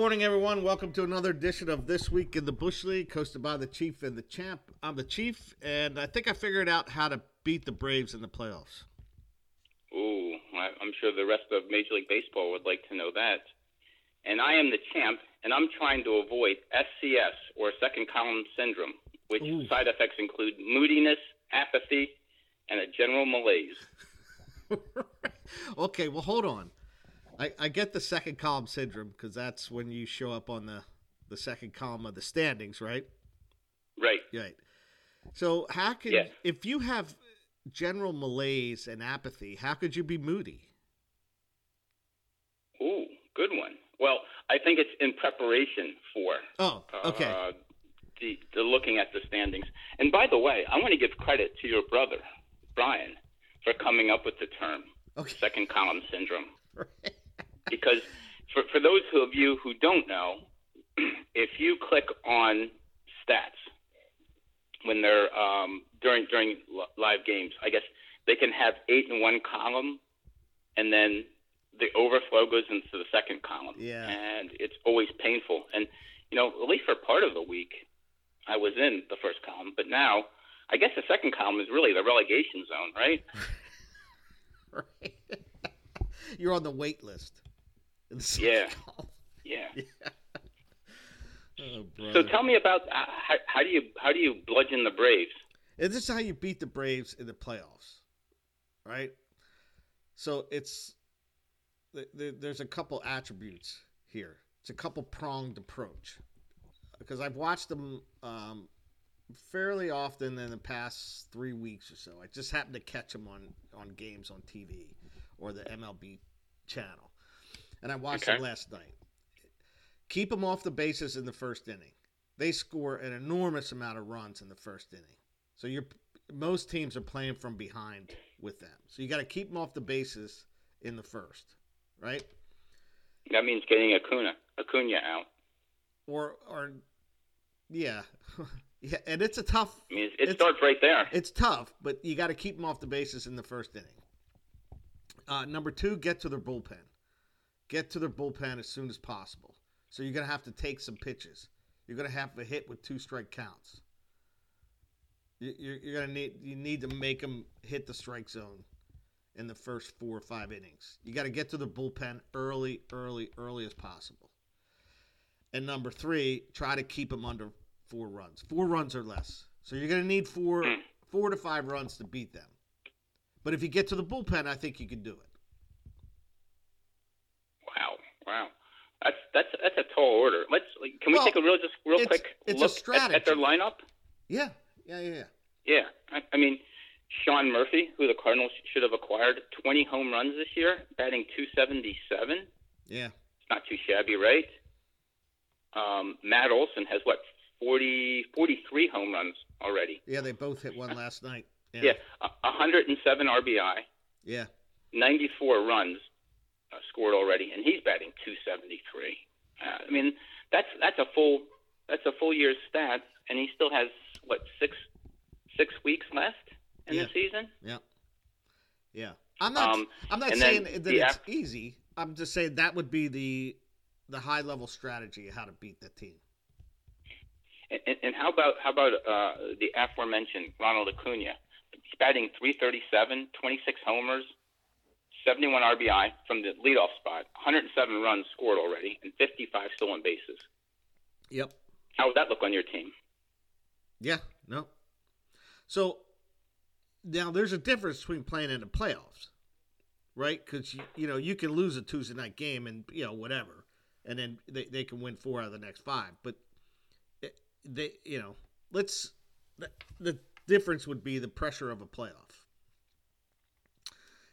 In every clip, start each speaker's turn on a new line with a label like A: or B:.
A: Morning, everyone. Welcome to another edition of This Week in the Bush League, hosted by the Chief and the Champ. I'm the Chief, and I think I figured out how to beat the Braves in the playoffs.
B: Ooh, I- I'm sure the rest of Major League Baseball would like to know that. And I am the champ, and I'm trying to avoid SCS, or second column syndrome, which
A: Ooh.
B: side effects include moodiness, apathy, and a general malaise.
A: okay, well, hold on. I, I get the second column syndrome because that's when you show up on the, the second column of the standings, right?
B: Right.
A: Right. So, how can,
B: Yes.
A: if you have general malaise and apathy, how could you be moody?
B: Ooh, good one. Well, I think it's in preparation for
A: Oh, okay.
B: uh, the, the looking at the standings. And by the way, I want to give credit to your brother, Brian, for coming up with the term
A: okay.
B: second column syndrome. because for, for those of you who don't know, if you click on stats when they're um, during during live games, I guess they can have eight in one column, and then the overflow goes into the second column,
A: Yeah.
B: and it's always painful. And you know, at least for part of the week, I was in the first column, but now I guess the second column is really the relegation zone, right?
A: Right. You're on the wait list. Second
B: Yeah. Yeah.
A: Oh,
B: So tell me about uh, how, how do you how do you bludgeon the Braves?
A: And this is how you beat the Braves in the playoffs, right? So it's th- th- there's a couple attributes here. It's a couple pronged approach because I've watched them um, fairly often in the past three weeks or so. I just happened to catch them on on games on TV or the MLB channel, and I watched
B: Okay.
A: last night. Keep them off the bases in the first inning. They score an enormous amount of runs in the first inning. So you're most teams are playing from behind with them. So you got to keep them off the bases in the first, right?
B: That means getting Acuna Acuna out.
A: Or or yeah, yeah. And it's a tough.
B: I mean, it, it starts right there.
A: It's tough, but you got to keep them off the bases in the first inning. Uh, number two, get to their bullpen. Get to their bullpen as soon as possible. So you're gonna have to take some pitches. You're gonna have to hit with two strike counts. You- You're, you're gonna need you need to make them hit the strike zone in the first four or five innings. You got to get to the bullpen early, early, early as possible. And number three, try to keep them under four runs, four runs or less. So you're gonna need four,
B: Hmm.
A: four to five runs to beat them. But if you get to the bullpen, I think you can do it.
B: Wow. That's that's that's a tall order. Let's like, can we
A: Well,
B: take a real just real
A: it's-
B: quick
A: it's
B: look at, at their lineup?
A: Yeah, yeah, yeah, yeah.
B: Yeah, I, I mean, Sean Murphy, who the Cardinals should have acquired, 20 home runs this year, batting 277.
A: Yeah,
B: It's not too shabby, right? Um, Matt Olson has what 40, 43 home runs already.
A: yeah. They both hit one last night. Yeah,
B: Yeah, a 107 RBI,
A: yeah.
B: 94 runs uh, scored already, and he's batting 273. Uh, I mean, that's that's a full that's a full year's stats, and he still has what six six weeks left in
A: Yeah.
B: the season.
A: Yeah. Yeah. I'm not
B: Um,
A: I'm not saying that
B: the
A: it's easy. I'm just saying that would be the the high level strategy of how to beat the team.
B: And, and- and how about how about uh, the aforementioned Ronald Acuna? He's batting 337, 26 homers, 71 RBI from the leadoff spot, 107 runs scored already, and 55 stolen bases.
A: Yep.
B: How would that look on your team?
A: Yeah, no. So now there's a difference between playing in the playoffs, right? Because you, you know you can lose a Tuesday night game and you know whatever, and then they, they can win four out of the next five. But it- they, you know, let's the, the difference would be the pressure of a playoff,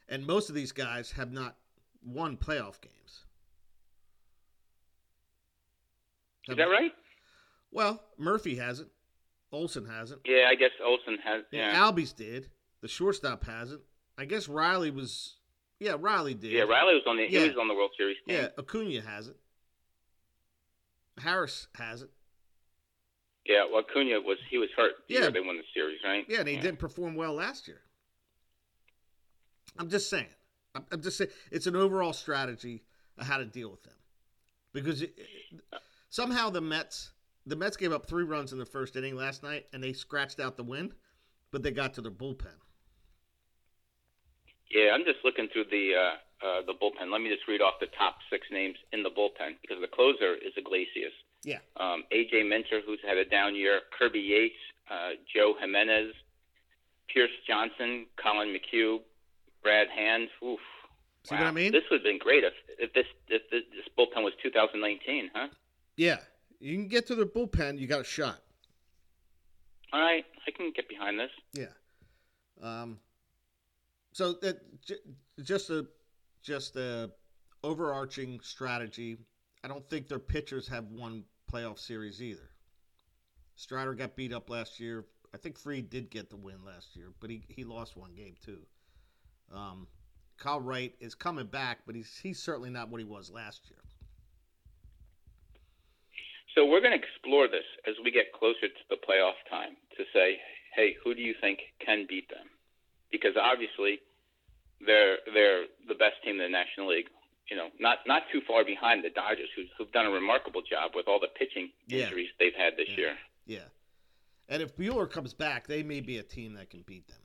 A: and most of these guys have not won playoff games.
B: Is that right?
A: Well, Murphy hasn't. Olson hasn't.
B: Yeah, I guess Olson has.
A: Yeah,
B: Yeah,
A: Albies did. The shortstop hasn't. I guess Riley was. Yeah, Riley did.
B: yeah. Riley was on the
A: Yeah.
B: he was on the World Series team.
A: Yeah, Acuna hasn't. Harris hasn't.
B: Yeah, well, Acuna was he was hurt.
A: Yeah.
B: they won the series, right?
A: Yeah, and he didn't perform well last year. I'm just saying. I'm, I'm just saying it's an overall strategy of how to deal with them. because it, it- somehow the Mets the Mets gave up three runs in the first inning last night, and they scratched out the win, but they got to their bullpen.
B: Yeah, I'm just looking through the uh, uh, the bullpen. Let me just read off the top six names in the bullpen because the closer is Iglesias.
A: Yeah.
B: Um, AJ Minter, who's had a down year. Kirby Yates, uh, Joe Jimenez, Pierce Johnson, Collin McHugh, Brad Hand. Oof.
A: See
B: wow.
A: what I mean?
B: This would have been great if, if this if this, this bullpen was 2019, huh?
A: Yeah, you can get to the bullpen, you got a shot.
B: All right, I can get behind this.
A: Yeah. Um. So that j- just a just a overarching strategy. I don't think their pitchers have won playoff series either. Strider got beat up last year. I think Fried did get the win last year, but he, he lost one game too. Um, Kyle Wright is coming back, but he's he's certainly not what he was last year.
B: So we're going to explore this as we get closer to the playoff time to say, hey, who do you think can beat them? Because obviously, they're they're the best team in the National League. You know, not not too far behind the Dodgers, who've, who've done a remarkable job with all the pitching
A: Yeah.
B: injuries they've had this
A: Yeah.
B: year.
A: Yeah, and if Buehler comes back, they may be a team that can beat them.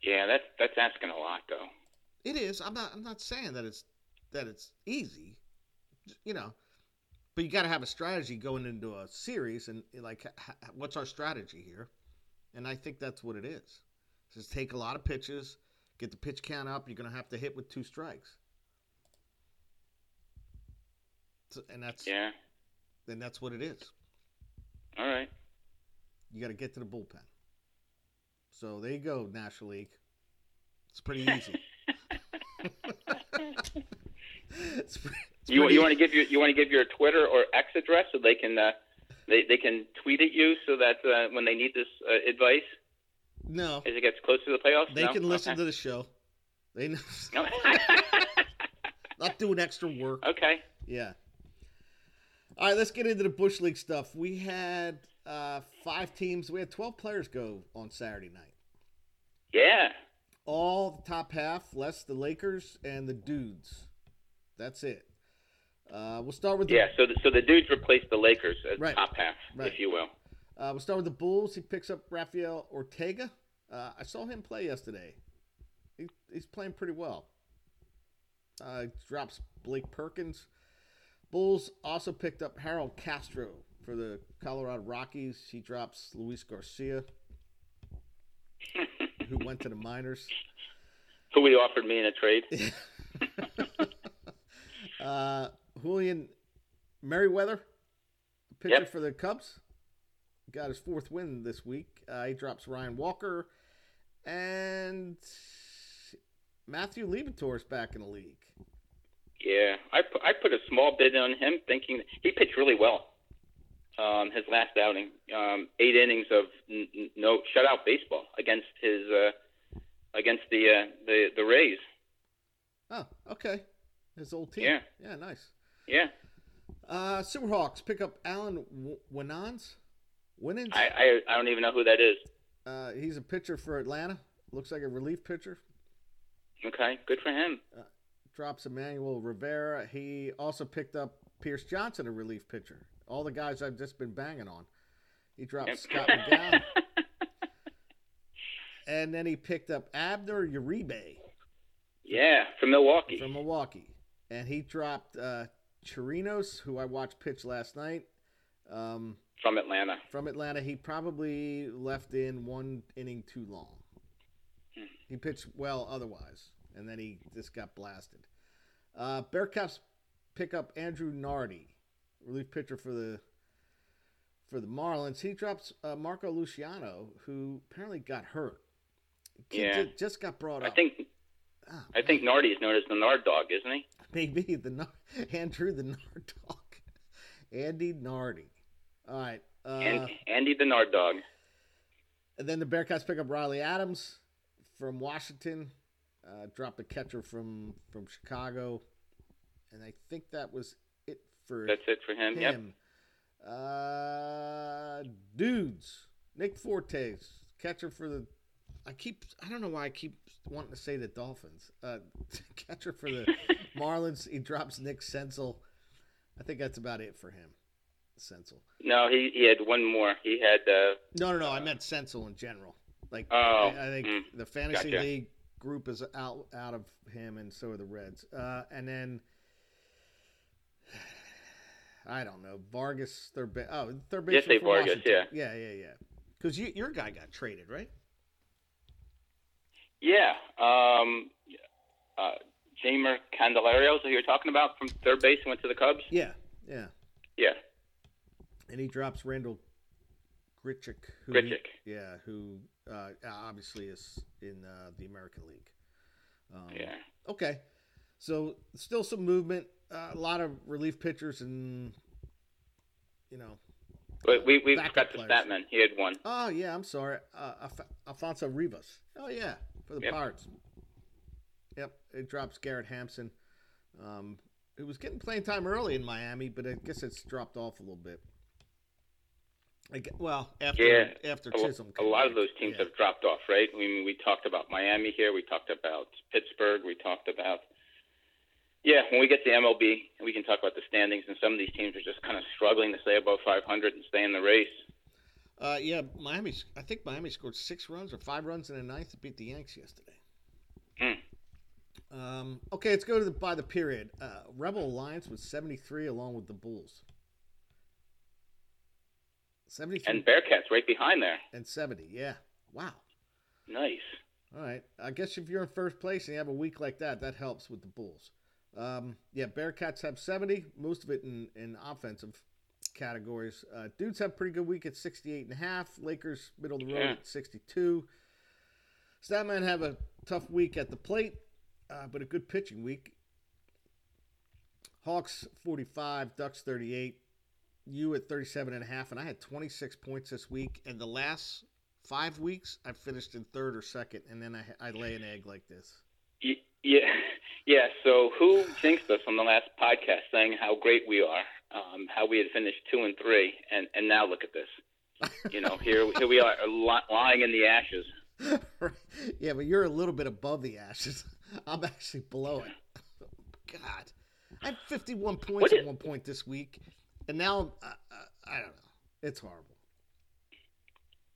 B: Yeah, that's that's asking a lot, though.
A: It is. I'm not. I'm not saying that it's that it's easy. You know, but you got to have a strategy going into a series, and like, what's our strategy here? And I think that's what it is. Just take a lot of pitches, get the pitch count up. You're going to have to hit with two strikes, so, and that's
B: Yeah.
A: then that's what it is.
B: All right.
A: You got to get to the bullpen. So there you go, National League. It's pretty easy. it's pre- it's
B: You
A: pretty-
B: you want to give your you want to give your Twitter or X address so they can uh, they they can tweet at you so that uh, when they need this uh, advice
A: no.
B: as it gets closer to the playoffs,
A: They
B: no?
A: can listen
B: okay.
A: to the show. They know,
B: No.
A: not doing extra work.
B: okay.
A: Yeah. All right, let's get into the Bush League stuff. We had uh, five teams. We had 12 players go on Saturday night.
B: Yeah.
A: All the top half, less the Lakers and the dudes. That's it. Uh, we'll start with the,
B: Yeah. So the, so the dudes replaced the Lakers as
A: Right.
B: top half,
A: Right.
B: if you will.
A: Uh, we'll start with the Bulls. He picks up Rafael Ortega. Uh, I saw him play yesterday. He, he's playing pretty well. Uh, drops Blake Perkins. Bulls also picked up Harold Castro for the Colorado Rockies. He drops Luis Garcia, who went to the minors.
B: Who he offered me in a trade.
A: uh, Julian Merryweather, pitcher
B: Yep.
A: for the Cubs, got his fourth win this week. Uh, he drops Ryan Walker, and Matthew Liberatore's back in the league.
B: Yeah, I put, I put a small bid on him, thinking he pitched really well. Um, his last outing, um, eight innings of n- n- no shutout baseball against his uh, against the uh, the the Rays.
A: Oh, okay. His old team.
B: Yeah.
A: Yeah, nice.
B: Yeah,
A: Uh, Sewer Hawks pick up Alan w- Winans. Winans.
B: I, I I don't even know who that is.
A: Uh, he's a pitcher for Atlanta. Looks like a relief pitcher.
B: Okay, good for him.
A: drops Emmanuel Rivera. He also picked up Pierce Johnson, a relief pitcher. All the guys I've just been banging on. He dropped
B: Yep.
A: Scott McGowan. and then he picked up Abner Uribe
B: yeah, from Milwaukee.
A: from Milwaukee. And he dropped uh, Chirinos, who I watched pitch last night. Um,
B: from Atlanta.
A: from Atlanta, he probably left in one inning too long. He pitched well otherwise, and then he just got blasted. Uh, Bearcats pick up Andrew Nardi, relief pitcher for the for the Marlins. He drops uh, Marco Luciano, who apparently got hurt. Kid
B: Yeah.
A: just got brought up.
B: I think
A: Oh,
B: I think Nardi is known as the Nard Dog, isn't he?
A: Maybe the Andrew the Nard dog, Andy Nardi. All right. Uh,
B: and Andy the Nard Dog.
A: And then the Bearcats pick up Riley Adams from Washington, uh, dropped a catcher from from Chicago, and I think that was it for
B: That's it for him. Yep.
A: Uh, dudes, Nick Fortes, catcher for the. I keep. I don't know why I keep wanting to say the Dolphins. Uh, catcher for the Marlins. He drops Nick Senzel. I think that's about it for him, Senzel.
B: No, he, he had one more. He had uh,
A: No, no, no. I meant Senzel in general. Like
B: Oh,
A: I, I think
B: mm,
A: the fantasy
B: gotcha.
A: league group is out out of him, and so are the Reds. Uh, and then I don't know Vargas third base. Oh, third base.
B: Jesse Vargas,
A: yeah, yeah, yeah, yeah. Because you, your guy got traded, right?
B: Yeah. Um, uh, Jeimer Candelario, who you're talking about from third base, and went to the Cubs.
A: Yeah, yeah.
B: Yeah,
A: And he drops Randal Grichuk. Who
B: Grichuk.
A: He, yeah, who uh, obviously is in uh, the American League. Um,
B: yeah.
A: Okay, so still some movement. Uh, a lot of relief pitchers and you know.
B: We we, we forgot the. Statman. He had one.
A: Oh yeah, I'm sorry, uh, Alf- Alfonso Rivas. Oh yeah, for the
B: Yep.
A: Pirates. Yep, it drops Garrett Hampson. Um, it was getting playing time early in Miami, but I guess it's dropped off a little bit. I gue- well, after
B: Yeah,
A: after
B: A,
A: Chisholm.
B: a
A: came
B: lot of those teams
A: Yeah.
B: have dropped off, right? I mean, we talked about Miami here. We talked about Pittsburgh. We talked about. Yeah, when we get to MLB, we can talk about the standings, and some of these teams are just kind of struggling to stay above 500 and stay in the race.
A: Uh, yeah, Miami. I think Miami scored six runs or five runs in the ninth to beat the Yanks yesterday.
B: Hmm.
A: Um, okay, let's go to the by the period. Uh, Rebel Alliance was seventy three, along with the Bulls. Seventy
B: And Bearcats right behind there.
A: and seventy. Yeah. Wow.
B: Nice.
A: All right. I guess if you're in first place and you have a week like that, that helps with the Bulls. Um, yeah, Bearcats have 70, most of it in, in offensive categories. Uh, dudes have a pretty good week at 68 and a half. Lakers middle of the road
B: Yeah.
A: at 62. Statman have a tough week at the plate, uh, but a good pitching week. Hawks 45, Ducks 38, you at 37 and a half, and I had 26 points this week. And the last five weeks, I finished in third or second, and then I, I lay an egg like this.
B: Yeah, yeah. So who jinxed us on the last podcast, saying how great we are, um, how we had finished two and three, and and now look at this. You know, here here we are lying in the ashes.
A: yeah, but you're a little bit above the ashes. I'm actually below it. God, I had 51 points
B: What
A: at one point this week, and now uh, uh, I don't know. It's horrible.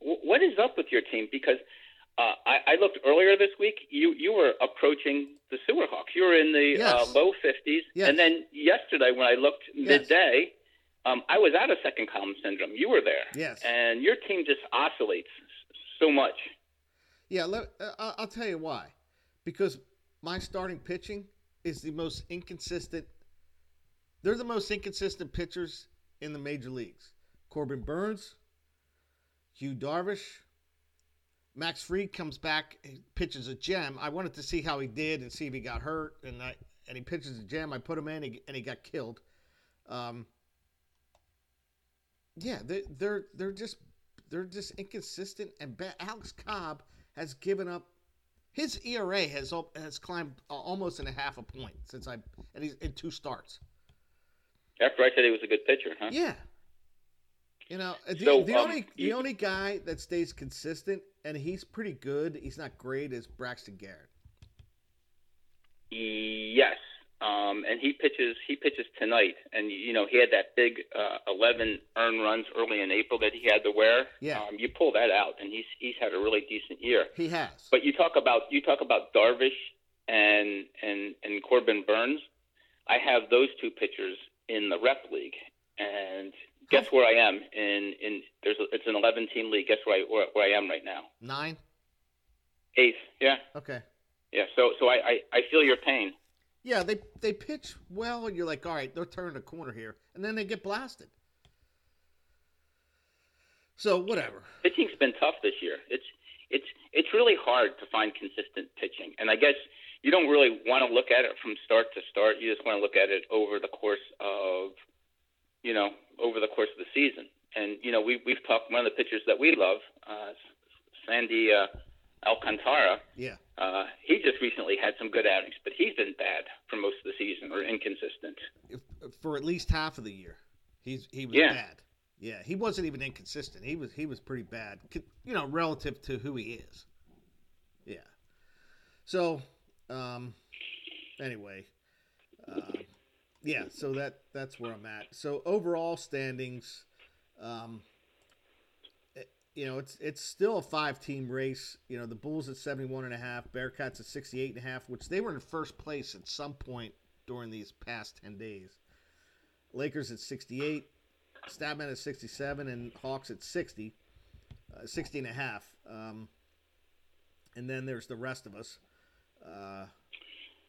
B: What is up with your team? Because uh, I, I looked earlier this week. You you were approaching the Sewer Hawks. You were in the
A: Yes.
B: uh, low fifties,
A: Yes.
B: and then yesterday when I looked
A: Yes.
B: midday, um, I was out of second column syndrome. You were there,
A: Yes.
B: and your team just oscillates so much.
A: Yeah, let, uh, I'll tell you why. Because my starting pitching is the most inconsistent. They're the most inconsistent pitchers in the major leagues. Corbin Burnes, Yu Darvish, Max Fried comes back, pitches a gem. I wanted to see how he did and see if he got hurt, and I and he pitches a gem. I put him in, and he got killed. Um, yeah, they, they're they're just they're just inconsistent and bad. Alex Cobb has given up. His ERA has has climbed uh, almost in a half a point since I and he's in two starts.
B: After I said he was a good pitcher, huh?
A: Yeah. You know, uh, the,
B: So,
A: the
B: um,
A: only the
B: you-
A: only guy that stays consistent and he's pretty good. He's not great is Braxton Garrett.
B: Yes, um, and he pitches. He pitches tonight, and you know he had that big uh, 11 earned runs early in April that he had to wear.
A: Yeah.
B: Um, you pull that out, and he's he's had a really decent year.
A: He has.
B: But you talk about you talk about Darvish and and and Corbin Burnes. I have those two pitchers in the rep league, and guess where I am in in there's a, it's an 11 team league. Guess where I where, where I am right now?
A: Nine.
B: Eighth. Yeah,
A: Okay.
B: yeah. So so I I, I feel your pain.
A: Yeah, they they pitch well, and you're like, all right, they're turning a corner here, and then they get blasted. So whatever.
B: pitching's been tough this year. It's it's it's really hard to find consistent pitching, and I guess you don't really want to look at it from start to start. You just want to look at it over the course of, you know, over the course of the season. And you know, we we've talked one of the pitchers that we love, uh, Sandy uh, Alcantara.
A: Yeah.
B: Uh, he just recently had some good outings, but he's been bad for most of the season or inconsistent.
A: If, for at least half of the year, he's he was
B: Yeah.
A: bad. Yeah, he wasn't even inconsistent. He was he was pretty bad, you know, relative to who he is. Yeah. So, um, anyway, yeah, so that that's where I'm at. So overall standings, um, it- you know, it's it's still a five team race. You know, the Bulls at 71 and a half, Bearcats at 68 and a half, which they were in first place at some point during these past 10 days. Lakers at 68, Statman at 67, and Hawks at 60, uh, 60 and a half. Um, and then there's the rest of us. Uh,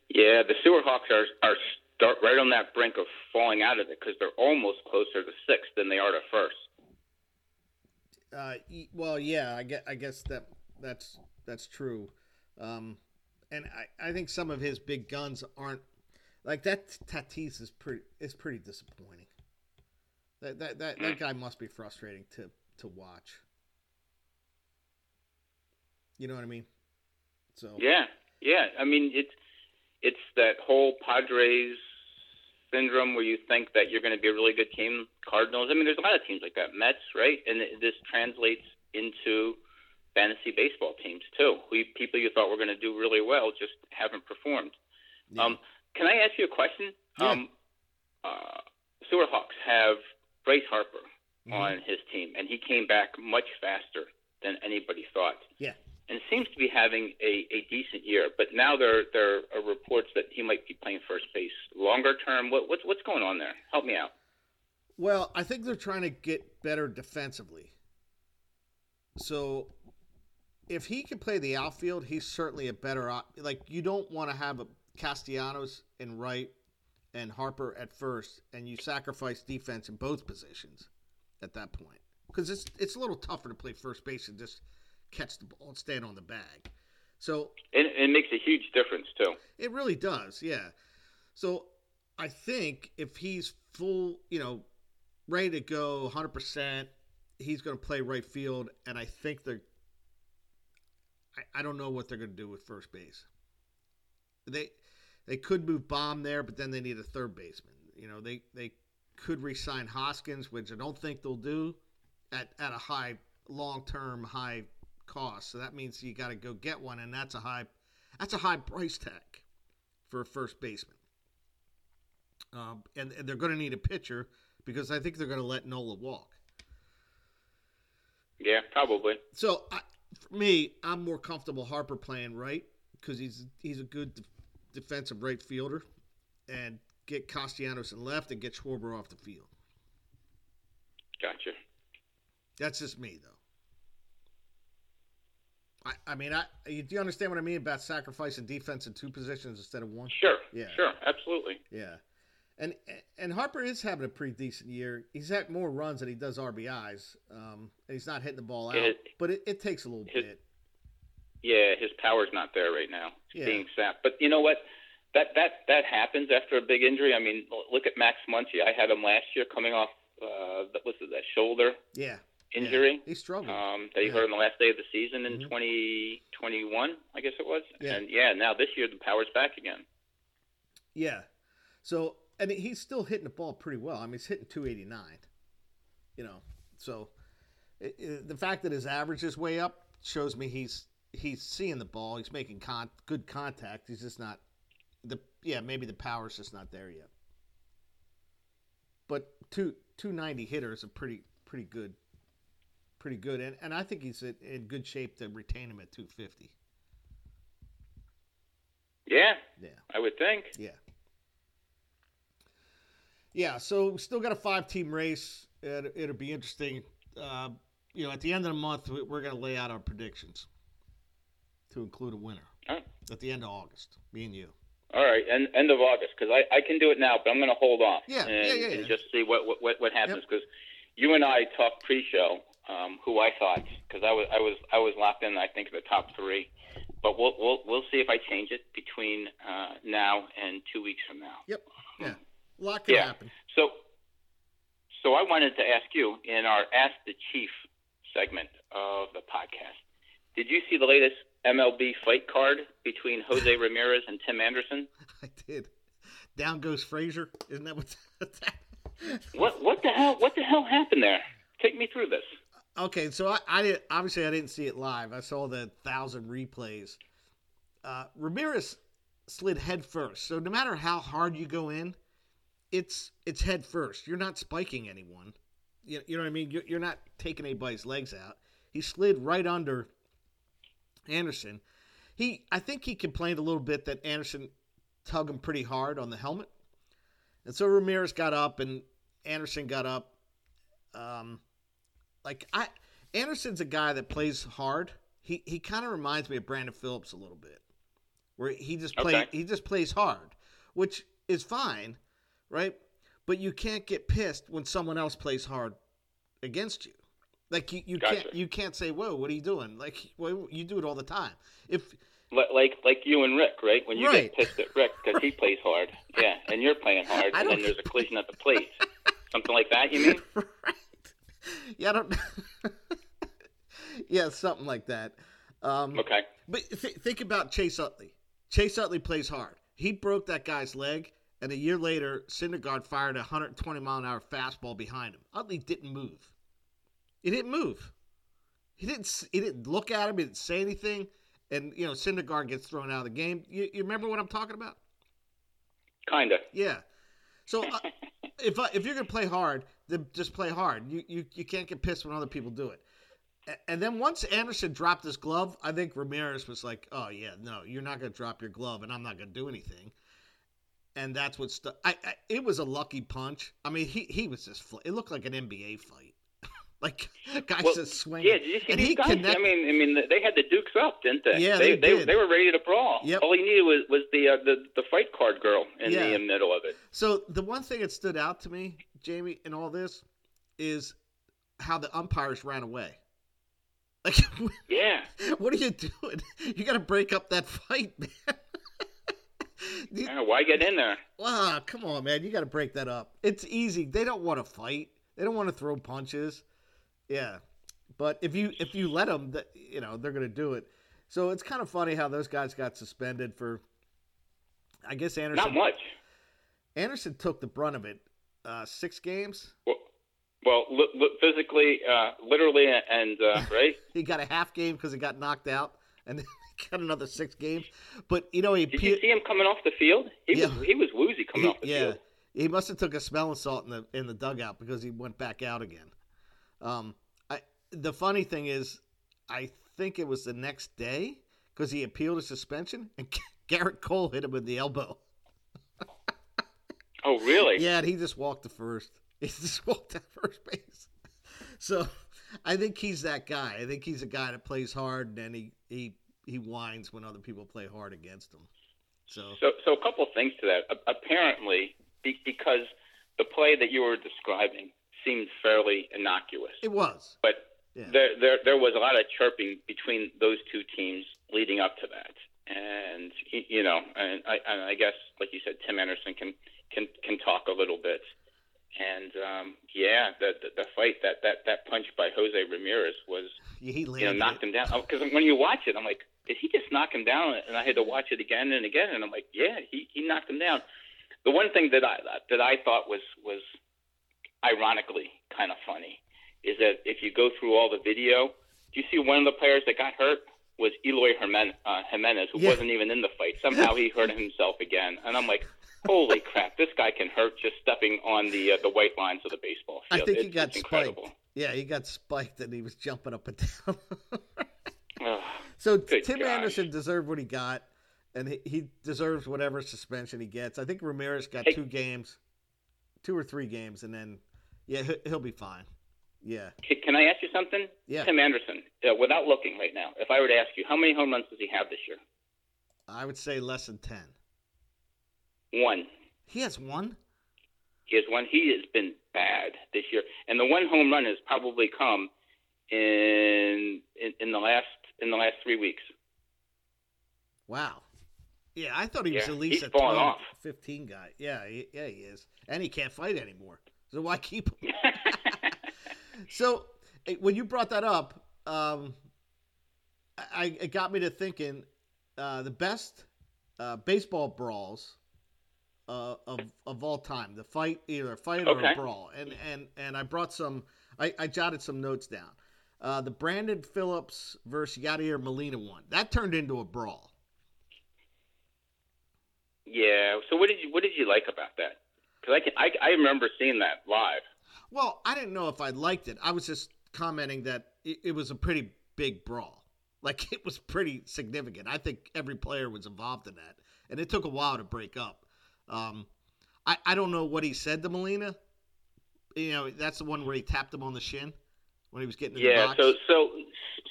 B: Yeah, the Sewer Hawks are are start right on that brink of falling out of it because they're almost closer to sixth than they are to first.
A: Uh, well, yeah, I guess, I guess that that's that's true, um, and I, I think some of his big guns aren't like that. Tatis is pretty is pretty disappointing. That that that, that guy must be frustrating to to watch. You know what I mean? So
B: Yeah, yeah. I mean, it's it's that whole Padres syndrome where you think that you're going to be a really good team. Cardinals. I mean, there's a lot of teams like that. Mets, right? And this translates into fantasy baseball teams too. We people you thought were going to do really well just haven't performed.
A: yeah.
B: Um, can I ask you a question?
A: Yeah.
B: Um, uh, Sewer Hawks have Bryce Harper
A: Mhm.
B: on his team, and he came back much faster than anybody thought.
A: Yeah.
B: And seems to be having a, a decent year, but now there there are reports that he might be playing first base longer term. What, what's what's going on there? Help me out.
A: Well, I think they're trying to get better defensively. So, if he can play the outfield, he's certainly a better op- like you don't want to have a Castellanos in right and Harper at first and you sacrifice defense in both positions at that point because it's it's a little tougher to play first base and just catch the ball and stand on the bag. So,
B: And it makes a huge difference too.
A: it really does, yeah. So I think if he's full, you know, ready to go 100%, he's going to play right field. And I think they're, I, I don't know what they're going to do with first base. They, they could move Bohm there, but then they need a third baseman. You know, they, they could re-sign Hoskins, which I don't think they'll do at, at a high, long-term high cost. So that means you got to go get one, and that's a high, that's a high price tag for a first baseman. Um, and, and they're going to need a pitcher because I think they're going to let Nola walk.
B: Yeah, probably.
A: So I, for me, I'm more comfortable Harper playing right because he's he's a good de- defensive right fielder, and get Castellanos in left and get Schwarber off the field.
B: Gotcha.
A: That's just me though. I, I mean, I you- do you understand what I mean about sacrificing defense in two positions instead of one?
B: Sure.
A: Yeah.
B: Sure. Absolutely.
A: Yeah. And and Harper is having a pretty decent year. He's had more runs than he does RBIs, um, and he's not hitting the ball out.
B: It-
A: but it, it takes a little
B: his-
A: bit.
B: Yeah, his power's not there right now. It's
A: Yeah.
B: being sapped. But you know what? That that that happens after a big injury. I mean, look at Max Muncy. I had him last year coming off uh that was it, that shoulder
A: Yeah.
B: Injury.
A: Yeah. He struggled.
B: Um, that he
A: Yeah.
B: hurt on the last day of the season in
A: Mhm.
B: 2021, I guess it was.
A: Yeah.
B: And yeah, now this year the power's back again.
A: yeah. So and he's still hitting the ball pretty well. I mean, he's hitting 289. You know, so it, it- the fact that his average is way up shows me he's he's seeing the ball. He's making con- good contact. He's just not the yeah maybe the power's just not there yet. But two 290 hitter is a pretty pretty good pretty good and, and I think he's in, in good shape to retain him at 250.
B: Yeah,
A: Yeah.
B: I would think.
A: Yeah. Yeah, so we still got a five team race. It, it'll be interesting. Uh, you know, at the end of the month, we- we're going to lay out our predictions to include a winner
B: right.
A: at the end of August, me and you.
B: All right, and end of August because I, I can do it now, but I'm going to hold off
A: Yeah,
B: and,
A: yeah, yeah,
B: and just see what what, what, what happens because you and I talked pre-show um, who I thought because I was I was I was locked in I think in the top three, but we'll we'll we'll see if I change it between uh, now and two weeks from now.
A: Yep. Yeah. A lot can
B: Yeah.
A: happen.
B: So so I wanted to ask you in our Ask the Chief segment of the podcast, did you see the latest MLB fight card between Jose Ramirez and Tim Anderson?
A: I did. Down goes Frazier. Isn't that what?
B: What what the hell what the hell happened there? Take me through this.
A: Okay, so I, I did obviously I didn't see it live. I saw the thousand replays. Uh, Ramirez slid head first, so no matter how hard you go in, it's it's head first. You're not spiking anyone. You, you know what I mean? You're, you're not taking anybody's legs out. He slid right under Anderson. He, I think he complained a little bit that Anderson tugged him pretty hard on the helmet, and so Ramirez got up and Anderson got up. Um, like I, Anderson's a guy that plays hard. He he kind of reminds me of Brandon Phillips a little bit, where he just play
B: Okay.
A: he just plays hard, which is fine, right? But you can't get pissed when someone else plays hard against you. Like you, you can't you can't say, "Whoa, what are you doing?" Like well, you do it all the time. If
B: Like like you and Rick, right? When you
A: Right.
B: get pissed at Rick because he plays hard, yeah, and you're playing hard, and then there's a collision at the plate, something like that. You mean?
A: right, yeah, I don't. yeah, something like that. Um,
B: Okay.
A: But th- think about Chase Utley. Chase Utley plays hard. He broke that guy's leg, and a year later, Syndergaard fired a 120 mile an hour fastball behind him. Utley didn't move. He didn't move. He didn't. He didn't look at him. He didn't say anything. And you know, Syndergaard gets thrown out of the game. You, you remember what I'm talking about?
B: Kinda.
A: Yeah. So uh, if I, if you're gonna play hard, then just play hard. You you, you can't get pissed when other people do it. And then once Anderson dropped his glove, I think Ramirez was like, "Oh yeah, no, you're not gonna drop your glove, and I'm not gonna do anything." And that's what stu- I, I It was a lucky punch. I mean, he he was just. Fl- it looked like an NBA fight. Like guys
B: Well,
A: just swinging.
B: Yeah, did you see
A: and
B: these
A: he
B: guys?
A: connect-
B: I mean, I mean, they had the Dukes up, didn't they?
A: Yeah,
B: they
A: they
B: they,
A: did.
B: were ready to brawl.
A: Yep.
B: All he needed was was the uh, the the fight card girl in
A: Yeah.
B: the middle of it.
A: So the one thing that stood out to me, Jamie, in all this, is how the umpires ran away. Like,
B: Yeah.
A: what are you doing? You got to break up that fight, man. You-
B: Yeah, Why get in there?
A: Wow, come on, man. You got to break that up. It's easy. They don't want to fight. They don't want to throw punches. Yeah, but if you if you let them, that you know they're going to do it. So it's kind of funny how those guys got suspended for. I guess Anderson.
B: Not much.
A: Anderson took the brunt of it. Uh, six games.
B: Well, well li- li- physically, uh, literally, and uh, right.
A: He got a half game because he got knocked out, and then he got another six games. But you know he
B: Did you see him coming off the field? He
A: Yeah.
B: was he was woozy coming
A: he-
B: off the field.
A: yeah
B: field.
A: he must have took a smelling salt in the in the dugout because he went back out again. Um, the funny thing is, I think it was the next day because he appealed his suspension and Gerrit Cole hit him with the elbow.
B: Oh, really?
A: Yeah, and he just walked the first. He just walked at first base. So I think he's that guy. I think he's a guy that plays hard and then he he he whines when other people play hard against him. So
B: So, so a couple things to that. A- apparently, be- because the play that you were describing seemed fairly innocuous,
A: it was.
B: but
A: Yeah.
B: there, there, there was a lot of chirping between those two teams leading up to that, and you know, and I, and I guess, like you said, Tim Anderson can can can talk a little bit, and um, yeah, the, the the fight that that that punch by Jose Ramirez was
A: Yeah, he landed
B: you know, knocked him down. Because when you watch it, I'm like, did he just knock him down? And I had to watch it again and again, and I'm like, yeah, he, he knocked him down. The one thing that I that I thought was was ironically kind of funny is that if you go through all the video, do you see one of the players that got hurt was Eloy Jimen- uh, Jimenez, who
A: Yeah.
B: wasn't even in the fight. Somehow he hurt himself again, and I'm like. Holy crap! This guy can hurt just stepping on the uh, the white lines of the baseball field.
A: I think
B: it's,
A: he got
B: it's
A: spiked.
B: incredible.
A: Yeah, he got spiked and he was jumping up and down.
B: Ugh.
A: so Tim
B: gosh.
A: Anderson deserved what he got, and he, he deserves whatever suspension he gets. I think Ramirez got
B: Hey.
A: two games, two or three games, and then yeah, he'll be fine. Yeah,
B: Can can I ask you something?
A: yeah.
B: Tim Anderson, uh, without looking right now, if I were to ask you, how many home runs does he have this year?
A: I would say less than ten.
B: One.
A: He has one.
B: He has one. He has been bad this year, and the one home run has probably come in in, in the last in the last three weeks.
A: Wow. Yeah, I thought he was
B: Yeah,
A: at least a
B: fallen
A: 12,
B: off.
A: 15 guy. Yeah, he, yeah, he is, and he can't fight anymore. So why keep him? So when you brought that up, um, I, it got me to thinking uh, the best uh, baseball brawls uh, of of all time. The fight, either a fight or a brawl, and and and I brought some. I, I jotted some notes down. Uh, the Brandon Phillips versus Yadier Molina one that turned into a brawl.
B: yeah. So what did you what did you like about that? Because I, can, I I remember seeing that live.
A: Well, I didn't know if I liked it. I was just commenting that it, it was a pretty big brawl. Like it was pretty significant. I think every player was involved in that, and it took a while to break up. Um, I I don't know what he said to Molina. You know, that's the one where he tapped him on the shin when he was getting in
B: yeah.
A: the box.
B: So so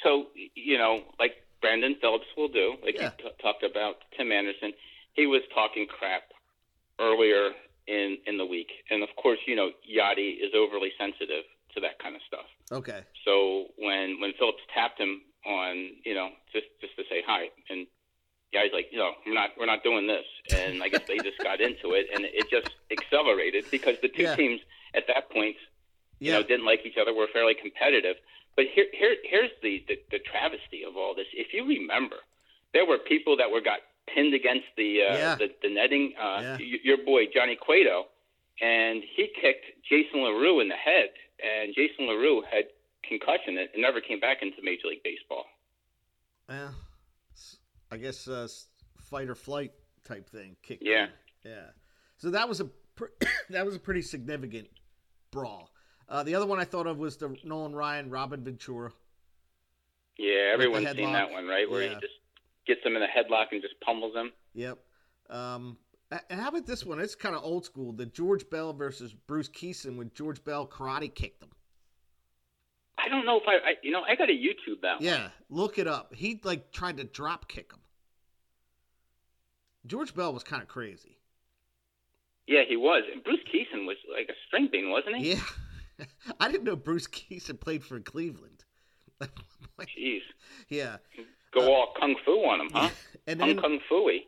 B: so you know, like Brandon Phillips will do, like
A: Yeah.
B: he t- talked about Tim Anderson. He was talking crap earlier in in the week, and of course, you know, Yadi is overly sensitive to that kind of stuff.
A: okay.
B: So when when Phillips tapped him on, you know, just just to say hi, and he's like, you know, we're not we're not doing this, and I guess they just got into it, and it just accelerated because the two
A: Yeah.
B: teams at that point, you
A: Yeah.
B: know, didn't like each other, were fairly competitive. But here here here's the, the the travesty of all this. If you remember, there were people that were got pinned against the uh,
A: Yeah.
B: the, the netting. Uh,
A: Yeah.
B: y- Your boy Johnny Cueto, and he kicked Jason LaRue in the head, and Jason LaRue had concussion and never came back into Major League Baseball.
A: S- I guess uh, fight or flight type thing. Kicked
B: Yeah.
A: in. Yeah. So that was a pr- that was a pretty significant brawl. Uh, the other one I thought of was the Nolan Ryan Robin Ventura.
B: Yeah, everyone's seen that one, right? Where
A: Yeah.
B: he just gets him in a headlock and just pummels him.
A: Yep. Um, and how about this one? It's kind of old school. The George Bell versus Bruce Kison when George Bell karate kicked him.
B: I don't know if I, I you know, I got to YouTube that one.
A: Yeah, look it up. He like tried to drop kick him. George Bell was kind of crazy.
B: Yeah, he was. And Bruce Kison was like a string bean, wasn't he?
A: Yeah. I didn't know Bruce Kison played for Cleveland.
B: Jeez.
A: yeah.
B: Go all kung fu on him, huh?
A: And
B: Kung
A: then
B: kung fu-y.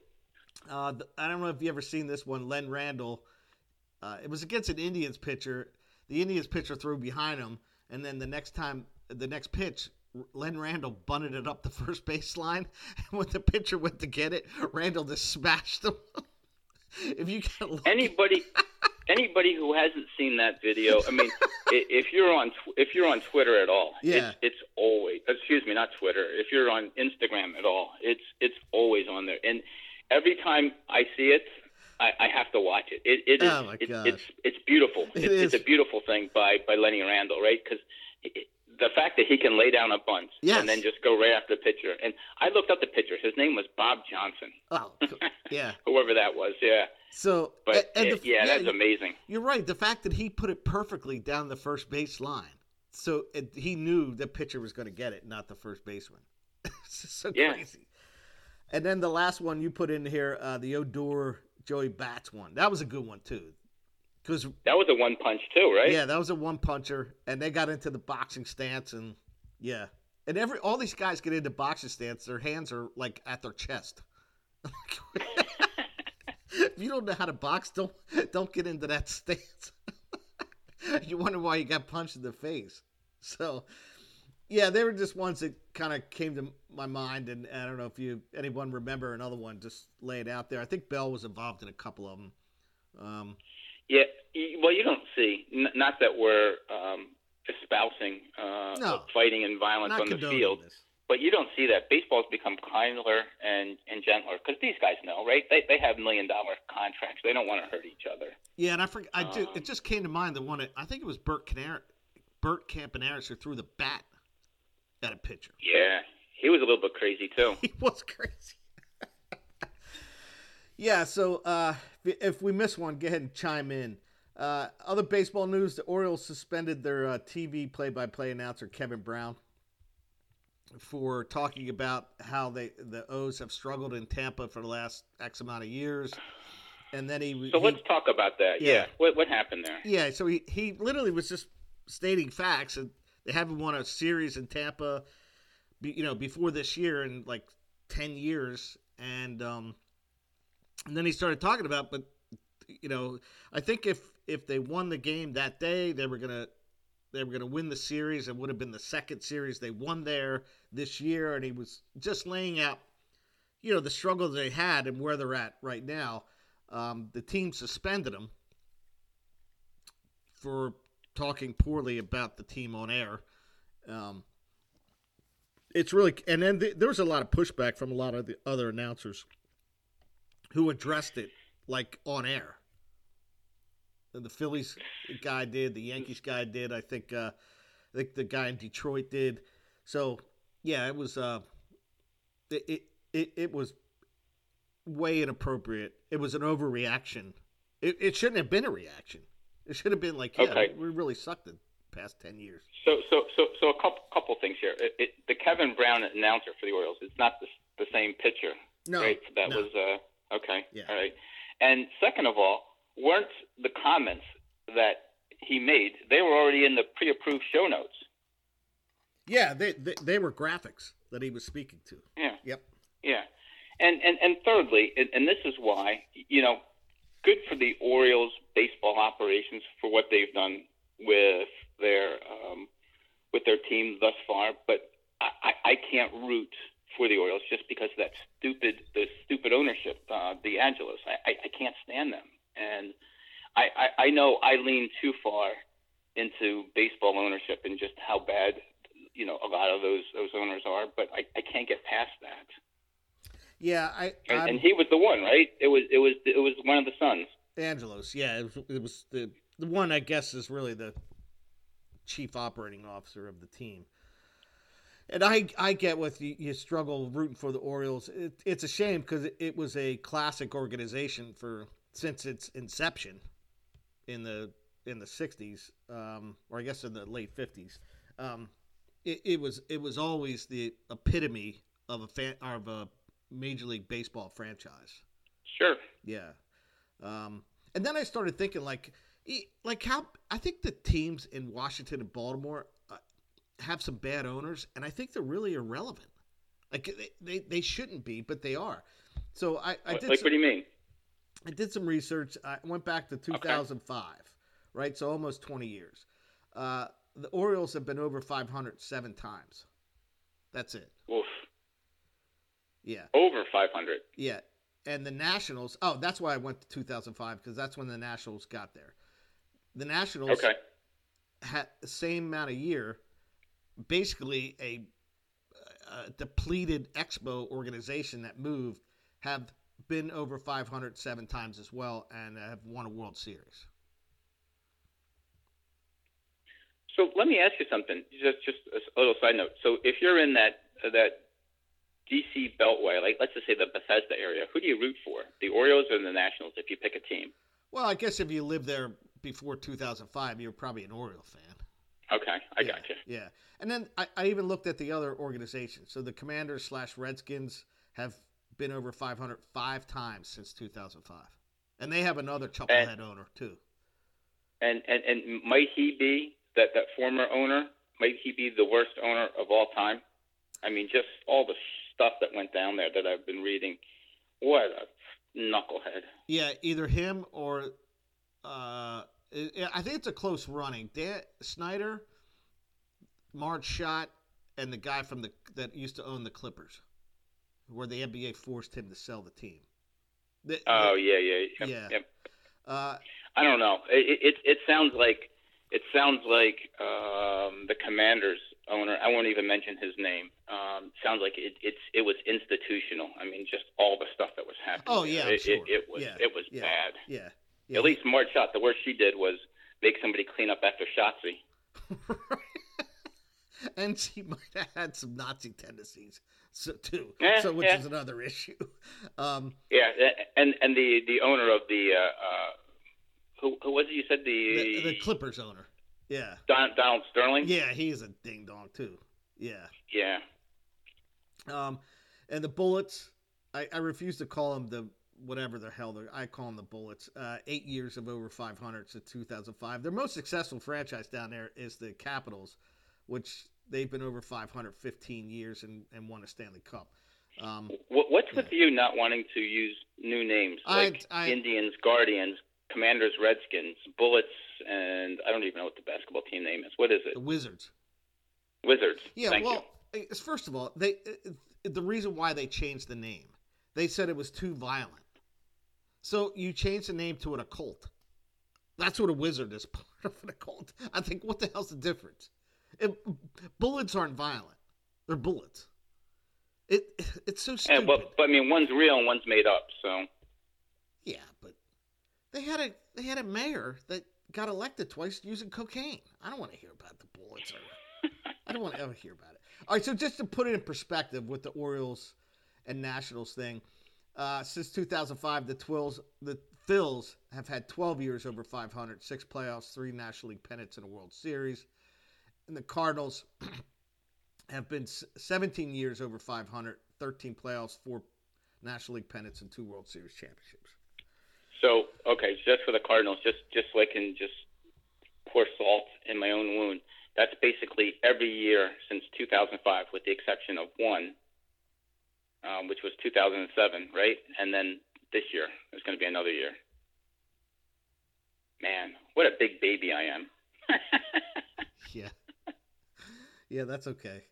A: uh, I don't know if you ever seen this one. Len Randle. Uh, it was against an Indians pitcher. The Indians pitcher threw behind him, and then the next time, the next pitch, Len Randle bunted it up the first baseline. And when the pitcher went to get it, Randle just smashed him. if you can look,
B: Anybody anybody who hasn't seen that video, I mean, if you're on if you're on Twitter at all,
A: Yeah.
B: it's it's always excuse me, not Twitter. If you're on Instagram at all, it's it's always on there. And every time I see it, I, I have to watch it. It, it oh, is
A: Oh, my
B: it- it's it's beautiful.
A: It
B: it's, it's a beautiful thing by by Lenny Randle, right? Because the fact that he can lay down a bunt
A: Yes.
B: and then just go right after the pitcher. And I looked up the pitcher. His name was Bob Johnson,
A: oh, yeah.
B: whoever that was. Yeah,
A: So,
B: but
A: and
B: it-
A: the-
B: yeah, that's
A: you-
B: amazing.
A: You're right. The fact that he put it perfectly down the first base line, so it, he knew the pitcher was going to get it, not the first baseman. it's so
B: Yeah.
A: crazy. And then the last one you put in here, uh, the Odor Joey Bats one. That was a good one too, because
B: That was a one punch too, right?
A: yeah, that was a one puncher, and they got into the boxing stance, and yeah, and every all these guys get into boxing stance, their hands are like at their chest. if you don't know how to box, don't don't get into that stance. you wonder why you got punched in the face. So, yeah, they were just ones that kind of came to my mind, and I don't know if you anyone remember another one. Just lay it out there. I think Bell was involved in a couple of them. Um,
B: Yeah. Well, you don't see. N- not that we're um, espousing uh,
A: No.
B: fighting and violence on the field,
A: this.
B: but you don't see that. Baseball's become kinder and and gentler because these guys know, right? They they have million dollar contracts. They don't want to hurt each other.
A: Yeah, and I forget, I
B: Um,
A: it just came to mind the one. that- I think it was Bert Canar- Bert Campaneris who threw the bat at a pitcher.
B: Yeah. He was a little bit crazy too.
A: He was crazy. yeah. So uh, if- we miss one, go ahead and chime in. Uh, other baseball news: The Orioles suspended their uh, TV play-by-play announcer Kevin Brown for talking about how they the O's have struggled in Tampa for the last X amount of years, and then he
B: So
A: he-
B: let's talk about that.
A: Yeah.
B: Yeah. What what happened there?
A: Yeah, so he, he literally was just stating facts, and they haven't won a series in Tampa, you know, before this year in like ten years, and um, and then he started talking about, but you know, I think if if they won the game that day, they were gonna they were gonna win the series. It would have been the second series they won there this year, and he was just laying out, you know, the struggle they had and where they're at right now. Um, the team suspended him for talking poorly about the team on air. Um, it's really, and then th- there was a lot of pushback from a lot of the other announcers who addressed it like on air. The Phillies guy did. The Yankees guy did. I think. Uh, I think the guy in Detroit did. So yeah, it was. Uh, it, it it it was way inappropriate. It was an overreaction. It, it shouldn't have been a reaction. It should have been like, yeah,
B: Okay.
A: we really sucked the past ten years.
B: So, so, so, so a couple, couple things here. It, it, the Kevin Brown announcer for the Orioles, it's not the, the same pitcher,
A: No,
B: right? That
A: no.
B: was uh, okay.
A: Yeah.
B: All right. And second of all, weren't the comments that he made? They were already in the pre-approved show notes.
A: Yeah, they, they they were graphics that he was speaking to.
B: Yeah.
A: Yep.
B: Yeah. And and and thirdly, and, and this is why, you know, good for the Orioles baseball operations for what they've done with their um, with their team thus far, but I, I I can't root for the Orioles just because of that stupid the stupid ownership, uh, the Angelos. I, I, I can't stand them. And I, I, I know I lean too far into baseball ownership and just how bad you know a lot of those those owners are, but I, I can't get past that.
A: Yeah, I
B: And, and he was the one, right? It was it was it was one of the sons.
A: Angelos. Yeah, it was, it was the the one I guess is really the chief operating officer of the team. And I I get with you, you struggle rooting for the Orioles. It, it's a shame because it, it was a classic organization for since its inception in the in the '60s, um, or I guess in the late '50s. Um, it, it was it was always the epitome of a fan of a Major League Baseball franchise.
B: Sure.
A: Yeah. Um, and then I started thinking, like, like how I think the teams in Washington and Baltimore have some bad owners, and I think they're really irrelevant. Like they, they, they shouldn't be, but they are. So I, I
B: Like,
A: did
B: what
A: some,
B: do you mean?
A: I did some research. I went back to 2005, right? So almost 20 years. Uh, the Orioles have been over 500 seven times. That's it.
B: Oof.
A: Yeah.
B: Over 500.
A: Yeah, and the Nationals. Oh, that's why I went to 2005 because that's when the Nationals got there. The Nationals
B: Okay.
A: had the same amount of year, basically a, a depleted Expo organization that moved, have been over 500 seven times as well and have won a World Series.
B: So let me ask you something. Just just a little side note. So if you're in that that DC Beltway, like let's just say the Bethesda area, who do you root for? The Orioles or the Nationals? If you pick a team.
A: Well, I guess if you lived there before 2005, you're probably an Oriole fan.
B: Okay, I
A: yeah,
B: got you.
A: Yeah, and then I, I even looked at the other organizations. So the Commanders slash Redskins have been over 500 five times since 2005, and they have another chucklehead owner too.
B: And and and might he be that that former owner? Might he be the worst owner of all time? I mean, just all the stuff that went down there that I've been reading. What a knucklehead.
A: Yeah, either him or uh, I I think it's a close running. Dan Snyder, Marge Schott, and the guy from the that used to own the Clippers, where the NBA forced him to sell the team. The-
B: Oh yeah, yeah, yeah.
A: Yeah. Uh,
B: I don't know. It, it it sounds like it sounds like um, the Commanders owner. I won't even mention his name. Um, sounds like it, it's it was institutional. I mean, just all the stuff that was happening.
A: Oh, yeah,
B: it,
A: sure.
B: it, it was
A: Yeah,
B: it was
A: yeah.
B: bad.
A: yeah, yeah.
B: At least Marge Schott. The worst she did was make somebody clean up after Schottzie.
A: and she might have had some Nazi tendencies, so too.
B: Yeah,
A: so which
B: yeah.
A: is another issue. Um,
B: Yeah, and and the the owner of the uh, uh, who who was it? You said the
A: the, the Clippers owner. Yeah,
B: Don, Donald Sterling.
A: yeah, he's a ding dong too. Yeah.
B: Yeah.
A: Um, and the Bullets, I, I refuse to call them the whatever the hell they're. I call them the Bullets. Uh, eight years of over 500 to 2005. Their most successful franchise down there is the Capitals, which they've been over 515 years and, and won a Stanley Cup. Um,
B: What, what's with you not wanting to use new names like
A: I-
B: Indians, Guardians, Commanders, Redskins, Bullets, and I don't even know what the basketball team name is. What is it? the?
A: Wizards.
B: Wizards.
A: Yeah,
B: Thank
A: well, it's- first of all, they uh, the reason why they changed the name, they said it was too violent. So you change the name to an occult. That's what a wizard is, part of an occult. I think, what the hell's the difference? It, bullets aren't violent; they're bullets. It it's so stupid.
B: Yeah, but, but I mean, one's real and one's made up. So
A: yeah, but They had a they had a mayor that got elected twice using cocaine. I don't want to hear about the bullets. Or, I don't want to ever hear about it. All right, so just to put it in perspective with the Orioles and Nationals thing, uh, since 2005, the Twills, the Phils have had 12 years over 500, six playoffs, three National League pennants, and a World Series. And the Cardinals have been 17 years over 500, 13 playoffs, four National League pennants, and two World Series championships.
B: So, okay, just for the Cardinals, just just so I can just pour salt in my own wound. That's basically every year since 2005, with the exception of one, um, which was 2007, right? And then this year is going to be another year. Man, what a big baby I am.
A: yeah. Yeah, that's okay.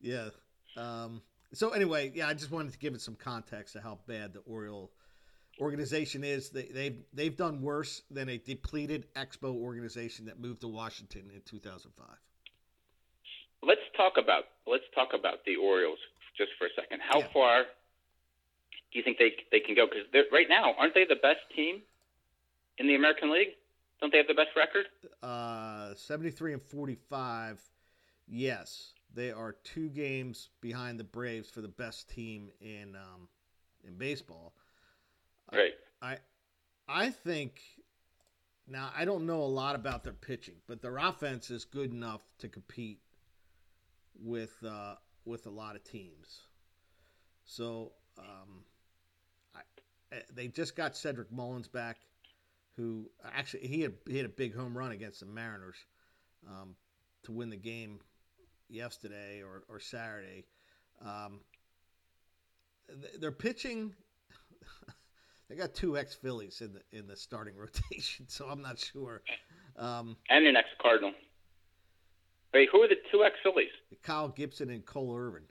A: Yeah. Um, so anyway, yeah, I just wanted to give it some context of how bad the Oriole organization is. They, they've they've done worse than a depleted Expo organization that moved to Washington in 2005.
B: Let's talk about let's talk about the Orioles just for a second. How
A: Yeah.
B: far do you think they they can go? Because right now, aren't they the best team in the American League? Don't they have the best record?
A: Uh, 73 and 45. Yes, they are two games behind the Braves for the best team in um, in baseball.
B: Right.
A: I I think now I don't know a lot about their pitching, but their offense is good enough to compete with uh, with a lot of teams. So um, I, eh, they just got Cedric Mullins back, who actually he had he had a big home run against the Mariners um, to win the game yesterday or, or Saturday. Um, th- their pitching they got two ex Phillies in the in the starting rotation, so I'm not sure. Um,
B: And an ex Cardinal. Wait, who are the two ex Phillies?
A: Kyle Gibson and Cole Irvin.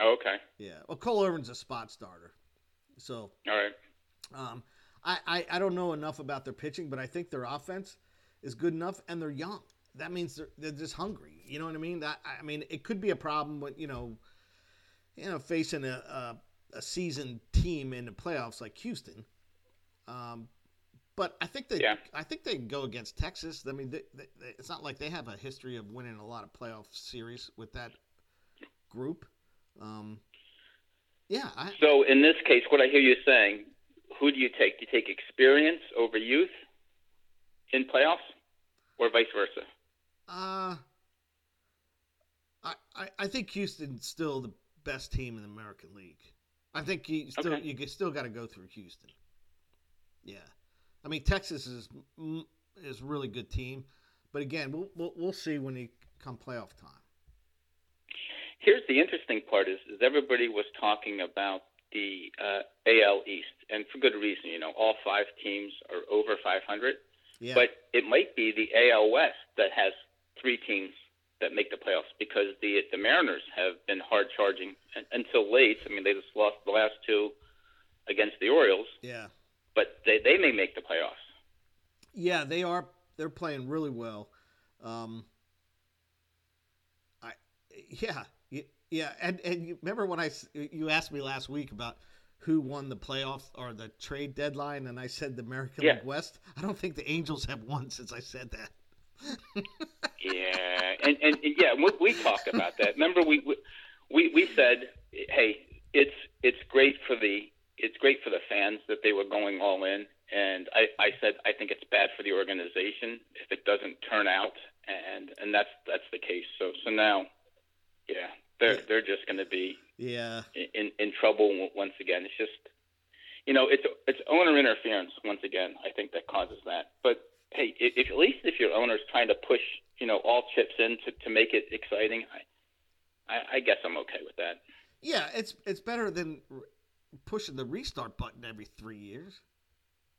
B: Oh, okay.
A: Yeah, well, Cole Irvin's a spot starter, so
B: All right.
A: um, I, I I don't know enough about their pitching, but I think their offense is good enough, and they're young. That means they're they're just hungry. You know what I mean? That I mean, it could be a problem when you know, you know, facing a a, a seasoned team in the playoffs like Houston. Um, but I think they
B: Yeah.
A: I think they go against Texas. I mean, they, they, it's not like they have a history of winning a lot of playoff series with that group. Um, yeah, I,
B: So in this case, what I hear you saying, who do you take? Do you take experience over youth in playoffs, or vice versa?
A: Uh, I, I I think Houston's still the best team in the American League. I think you still
B: Okay.
A: you still got to go through Houston. Yeah, I mean Texas is mm, is a really good team, but again we'll we'll, we'll see when they come playoff time.
B: Here's the interesting part: is, is everybody was talking about the uh, AL East, and for good reason. You know, all five teams are over 500,
A: Yeah,
B: but it might be the AL West that has three teams that make the playoffs because the the Mariners have been hard charging until late. I mean, they just lost the last two against the Orioles,
A: yeah,
B: but they they may make the playoffs.
A: yeah. They are they're playing really well. Um, I yeah yeah, and and you remember when I you asked me last week about who won the playoff or the trade deadline, and I said the American
B: Yeah.
A: League West. I don't think the Angels have won since I said that.
B: Yeah, and, and, and yeah, we, we talked about that. Remember, we, we we said, hey, it's it's great for the it's great for the fans that they were going all in, and I, I said I think it's bad for the organization if it doesn't turn out, and and that's that's the case. So so now, yeah, they're
A: Yeah.
B: they're just going to be
A: Yeah,
B: in in trouble once again. It's just, you know, it's it's owner interference once again. I think that causes that. But hey, if, if at least if your owner's trying to push, you know, all chips in to, to make it exciting, I, I I guess I'm okay with that.
A: yeah. It's it's better than pushing the restart button every three years.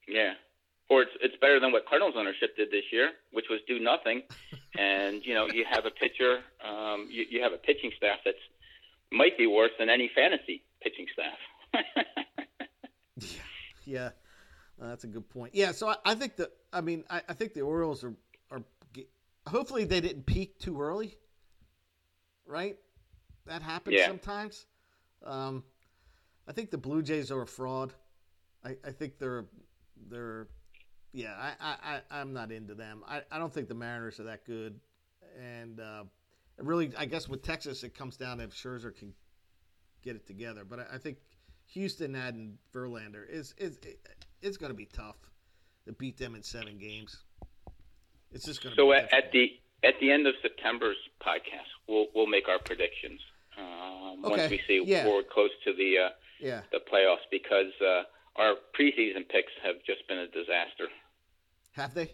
B: Yeah. Or it's it's better than what Cardinals ownership did this year, which was do nothing, and you know you have a pitcher, um, you, you have a pitching staff that's might be worse than any fantasy pitching staff.
A: Yeah, yeah, uh, that's a good point. Yeah, so I, I think the, I mean I, I think the Orioles are are hopefully they didn't peak too early, right? That happens
B: Yeah.
A: sometimes. Um, I think the Blue Jays are a fraud. I, I think they're they're yeah, I, I, I I'm not into them. I, I don't think the Mariners are that good, and uh, really, I guess with Texas, it comes down to if Scherzer can get it together. But I, I think Houston adding Verlander is is it's going to be tough to beat them in seven games. It's just going to.
B: So
A: be
B: at, at the at the end of September's podcast, we'll we'll make our predictions um,
A: Okay,
B: once we see
A: yeah.
B: we're close to the uh,
A: yeah.
B: the playoffs because uh, our preseason picks have just been a disaster.
A: Have they?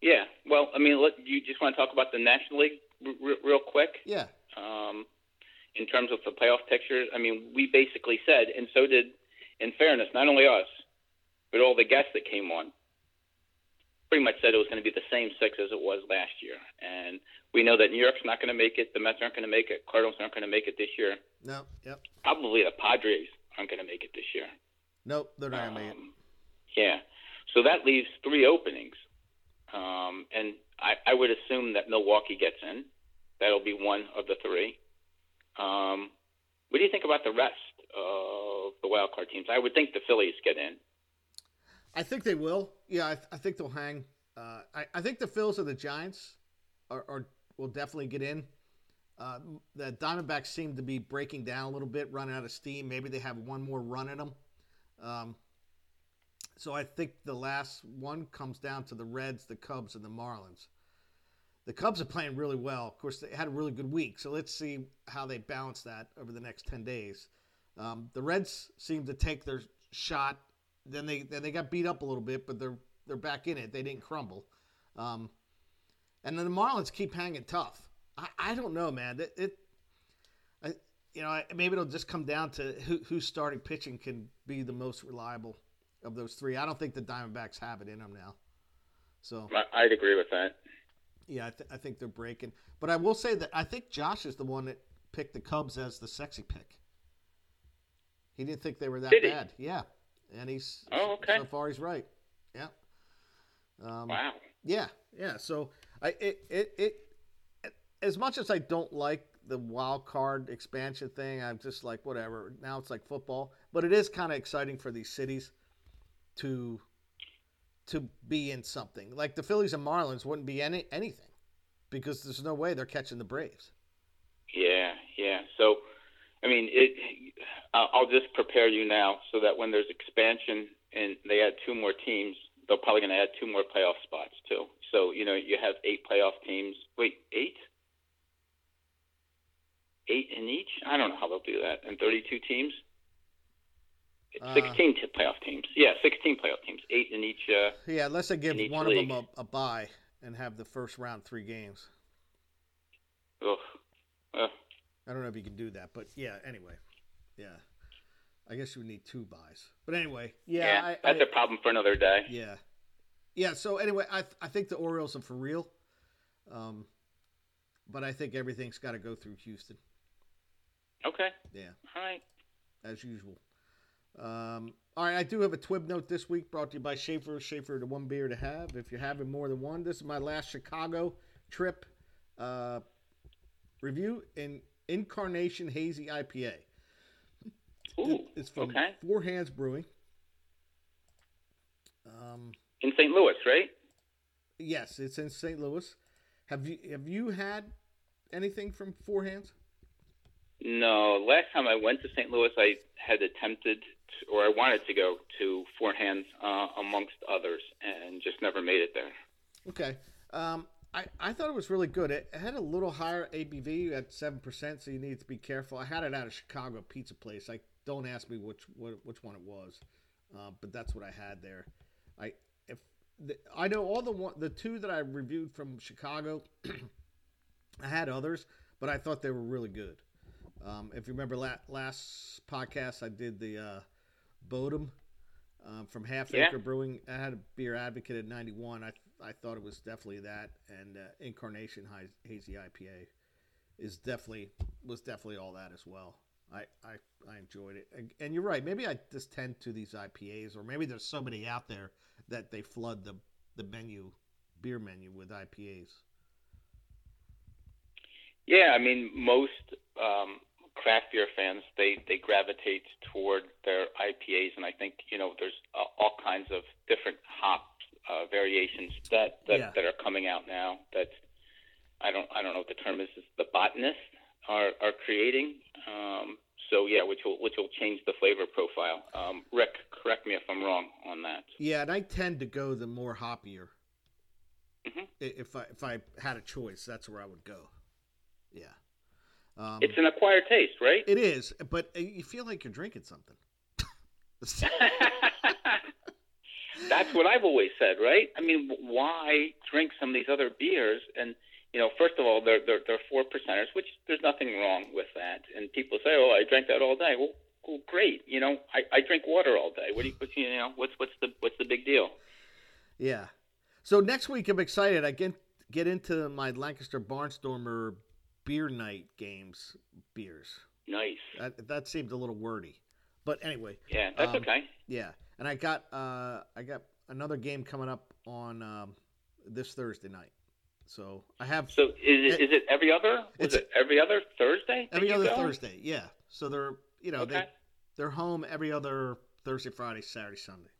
B: Yeah, well, I mean, let, you just want to talk about the National League r- real quick
A: Yeah.
B: um, in terms of the playoff picture. I mean, we basically said, and so did, in fairness, not only us, but all the guests that came on, pretty much said it was going to be the same six as it was last year. And we know that New York's not going to make it, the Mets aren't going to make it, Cardinals aren't going to make it this year.
A: No. Yep.
B: Probably the Padres aren't going to make it this year.
A: Nope. They're not gonna make it.
B: Um, Yeah. So that leaves three openings. Um, and I, I would assume that Milwaukee gets in. That'll be one of the three. Um, what do you think about the rest of the wild card teams? I would think the Phillies get in.
A: I think they will. Yeah, I, I think they'll hang. Uh, I, I think the Phils and the Giants are, are will definitely get in. Uh, the Diamondbacks seem to be breaking down a little bit, running out of steam. Maybe they have one more run in them. Um, so I think the last one comes down to the Reds, the Cubs, and the Marlins. The Cubs are playing really well. Of course, they had a really good week, so let's see how they balance that over the next ten days. Um, the Reds seem to take their shot. Then they then they got beat up a little bit, but they're they're back in it. They didn't crumble. Um, and then the Marlins keep hanging tough. I, I don't know, man. It, it I, you know, maybe it'll just come down to who who's starting pitching can be the most reliable of those three. I don't think the Diamondbacks have it in them now. So
B: I- I'd agree with that.
A: yeah, I, th- I think they're breaking. But I will say that I think Josh is the one that picked the Cubs as the sexy pick. He didn't think they were that
B: Did he?
A: bad. Yeah, and he's
B: Oh, okay.
A: so far he's right. Yeah. Um,
B: Wow.
A: Yeah, yeah. So I it, it it as much as I don't like the wild card expansion thing, I'm just like whatever. Now it's like football, but it is kind of exciting for these cities to to be in something. Like the Phillies and Marlins wouldn't be any anything because there's no way they're catching the Braves.
B: Yeah, yeah. So, I mean, it. I'll I'll just prepare you now so that when there's expansion and they add two more teams, they're probably going to add two more playoff spots too. So, you know, you have eight playoff teams. Wait, eight? Eight in each? I don't know how they'll do that. And 32 teams?
A: Uh,
B: 16 t- playoff teams. Yeah, 16 playoff teams. Eight in each. Uh,
A: Yeah, unless they give one
B: league.
A: of them a, a bye and have the first round three games.
B: ugh. Ugh.
A: I don't know if you can do that, but yeah. Anyway, yeah. I guess you would need two buys, but anyway, yeah.
B: Yeah,
A: I,
B: that's
A: I,
B: a problem for another day.
A: Yeah, yeah. So anyway, I I think the Orioles are for real, um, but I think everything's got to go through Houston.
B: Okay.
A: Yeah,
B: All right.
A: as usual. Um, all right, I do have a Twib note this week brought to you by Schaefer. Schaefer, the one beer to have if you're having more than one. This is my last Chicago trip uh, review in Incarnation Hazy IPA.
B: Ooh.
A: It's from
B: okay.
A: Four Hands Brewing. Um,
B: In St. Louis, right?
A: yes, it's in St. Louis. Have you have you had anything from Four Hands?
B: No, last time I went to St. Louis, I had attempted, to, or I wanted to go to Four Hands uh, amongst others, and just never made it there.
A: Okay. Um, I, I thought it was really good. It, it had a little higher ABV at seven percent, so you need to be careful. I had it at a Chicago pizza place. I don't ask me which what, which one it was, uh, but that's what I had there. I the, I know all the one the two that I reviewed from Chicago. I had others, but I thought they were really good. Um, if you remember la- last podcast, I did the uh, Bodem um, from Half
B: Yeah.
A: Acre Brewing. I had a beer advocate at 91. I I thought it was definitely that, and uh, Incarnation Hazy IPA is definitely was definitely all that as well. I, I, I enjoyed it, and, and you're right. Maybe I just tend to these IPAs, or maybe there's somebody out there that they flood the the menu, beer menu with IPAs.
B: Yeah, I mean, most um, craft beer fans they they gravitate toward their IPAs, and I think you know there's uh, all kinds of different hop uh, variations that that,
A: Yeah.
B: that are coming out now. That I don't I don't know what the term is. is the botanists are are creating. Um, so yeah, which will which will change the flavor profile. Um, Rick, correct me if I'm wrong on that.
A: Yeah, and I tend to go the more hoppier.
B: Mhm.
A: If I if I had a choice, that's where I would go. Yeah. Um,
B: It's an acquired taste, right?
A: it is, but uh, you feel like you're drinking something.
B: That's what I've always said, right? I mean, why drink some of these other beers? And you know, first of all, they're they're, they're four percenters, which there's nothing wrong with that. And people say, "Oh, I drank that all day." Well, well great. You know, I, I drink water all day. What do you, what's, you know, what's what's the what's the big deal?
A: yeah. So next week I'm excited. I get get into my Lancaster Barnstormer beer night games beers.
B: Nice.
A: That, that seemed a little wordy, but anyway,
B: Yeah, that's
A: Um,
B: okay.
A: yeah. And I got uh, I got another game coming up on um, this Thursday night. So I have
B: So is it, is it every other? Was
A: It's-
B: it every other Thursday?
A: every other
B: go?
A: Thursday. Yeah. So they're you know
B: Okay.
A: they they're home every other Thursday, Friday, Saturday, Sunday.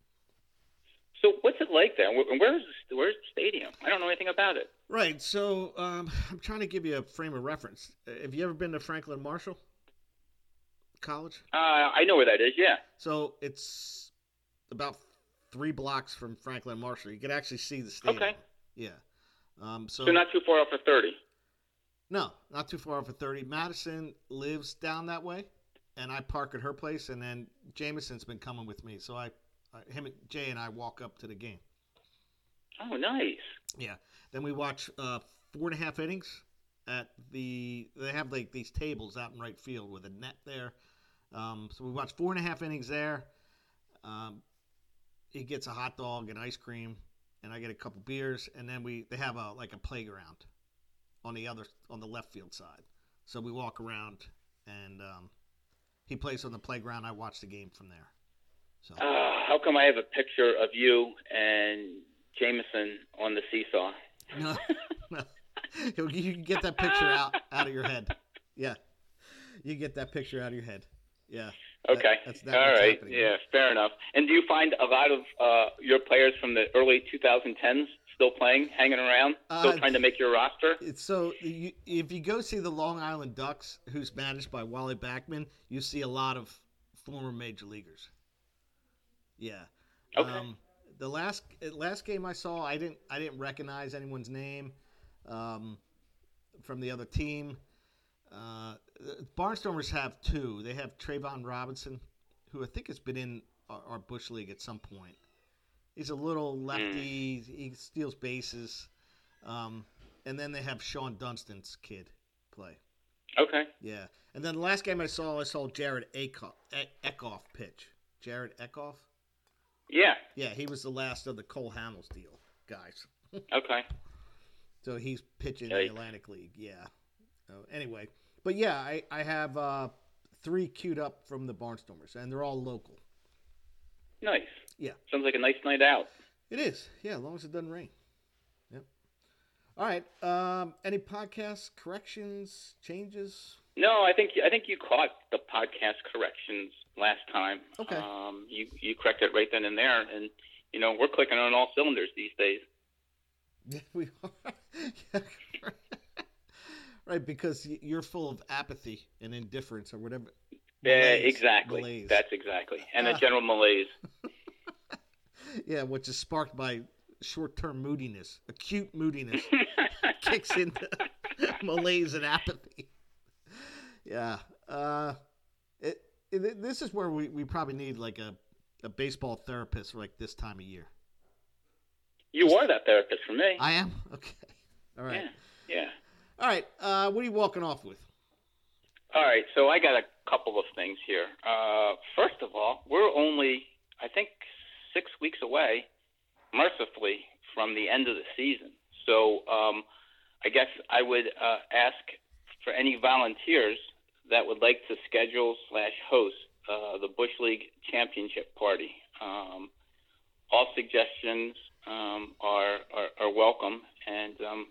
B: So what's it like there? Where- Where's the- where's the stadium? I don't know anything about it.
A: Right. So um, I'm trying to give you a frame of reference. Have you ever been to Franklin Marshall College?
B: Uh, I know where that is. Yeah.
A: So it's about three blocks from Franklin Marshall. You can actually see the stadium.
B: Okay.
A: Yeah. Um, so
B: So not too far off of thirty.
A: no, not too far off of 30. Madison lives down that way, and I park at her place, and then Jameson's been coming with me. So I, I him, and Jay, and I walk up to the game.
B: Oh, nice.
A: Yeah. Then we watch uh, four and a half innings at the. They have like these tables out in right field with a net there. Um, so we watch four and a half innings there. Um, he gets a hot dog and ice cream, and I get a couple beers, and then we they have a like a playground on the other on the left field side. So we walk around, and um, he plays on the playground. I watch the game from there. So
B: Uh, how come I have a picture of you and Jameson on the seesaw?
A: No, no. You can get that picture out out of your head. Yeah, you get that picture out of your head. Yeah. That-
B: Okay.
A: that's not
B: All
A: what's
B: Yeah, fair enough. And do you find a lot of uh, your players from the early 2010s still playing, hanging around, still
A: Uh,
B: trying to make your roster?
A: It's so you, if you go see the Long Island Ducks, who's managed by Wally Backman, you see a lot of former major leaguers. Yeah.
B: Okay.
A: Um, the last last game I saw, I didn't I didn't recognize anyone's name um, from the other team. Uh, the Barnstormers have two. They have Trayvon Robinson, who I think has been in our, our Bush League at some point. He's a little lefty. He steals bases. Um, and then they have Shawon Dunston's kid play.
B: Okay.
A: Yeah. And then the last game I saw, I saw Jerad E- Eickhoff pitch. Jerad Eickhoff?
B: Yeah.
A: Yeah, he was the last of the Cole Hamels deal guys.
B: Okay.
A: So he's pitching
B: Yikes.
A: the Atlantic League. Yeah. So anyway, but yeah, I, I have uh, three queued up from the Barnstormers, and they're all local.
B: Nice.
A: Yeah.
B: Sounds like a nice night out.
A: It is. Yeah, as long as it doesn't rain. Yep. All right. Um, any podcast corrections, changes?
B: No, I think I think you caught the podcast corrections last time.
A: Okay.
B: Um, you you corrected it right then and there, and you know we're clicking on all cylinders these days.
A: Yeah, we are. Yeah, right, because you're full of apathy and indifference or whatever.
B: Yeah,
A: Malaise.
B: exactly.
A: Malaise.
B: That's exactly. And
A: Ah.
B: a general malaise.
A: Yeah, which is sparked by short-term moodiness, acute moodiness, kicks into malaise and apathy. Yeah, uh, it, it, this is where we, we probably need like a, a baseball therapist like this time of year.
B: you are that therapist for me.
A: I am okay. All right,
B: Yeah. Yeah.
A: All right. Uh, what are you walking off with?
B: All right, so I got a couple of things here. Uh, first of all, we're only, I think, six weeks away, mercifully, from the end of the season. So um, I guess I would uh, ask for any volunteers that would like to schedule slash host uh, the Bush League Championship Party. Um, all suggestions um, are, are are welcome, and um,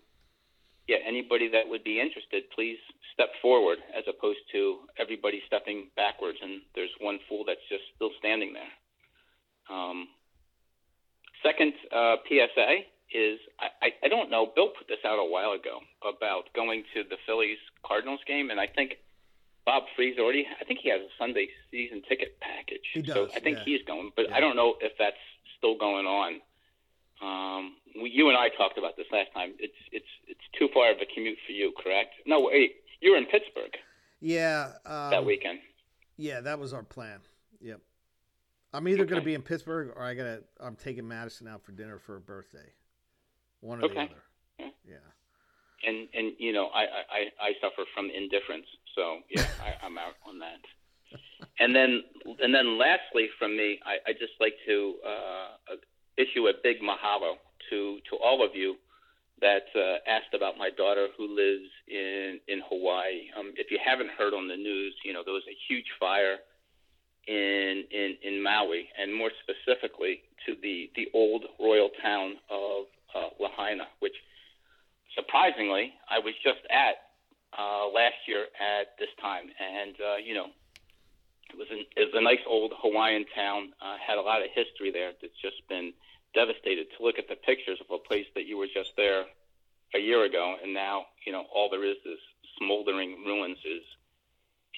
B: yeah, anybody that would be interested, please step forward as opposed to everybody stepping backwards and there's one fool that's just still standing there. Um, second uh, PSA is I, I don't know. Bill put this out a while ago about going to the Phillies Cardinals game, and I think Bob Freeze already. I think he has a Sunday season ticket package.
A: He does,
B: so I think
A: yeah.
B: he's going, but
A: Yeah.
B: I don't know if that's still going on. Um, you and I talked about this last time. It's it's it's too far of a commute for you, correct? No, wait. You were in Pittsburgh
A: Yeah. Um,
B: that weekend.
A: Yeah, that was our plan. Yep. I'm either going to be in Pittsburgh or I gotta. I'm taking Madison out for dinner for her birthday. One or the other.
B: Yeah.
A: Yeah.
B: and and you know I I, I I suffer from indifference, so yeah, I, I'm out on that. And then and then lastly from me, I I just like to uh, issue a big mahalo to to all of you that uh, asked about my daughter who lives in in Hawaii. Um, if you haven't heard on the news, you know there was a huge fire in in in Maui, and more specifically to the the old royal town of uh, Lahaina, which surprisingly I was just at uh, last year at this time, and uh, you know was an, it was a nice old Hawaiian town. Uh, had a lot of history there. That's just been devastated. To look at the pictures of a place that you were just there a year ago, and now you know all there is is smoldering ruins is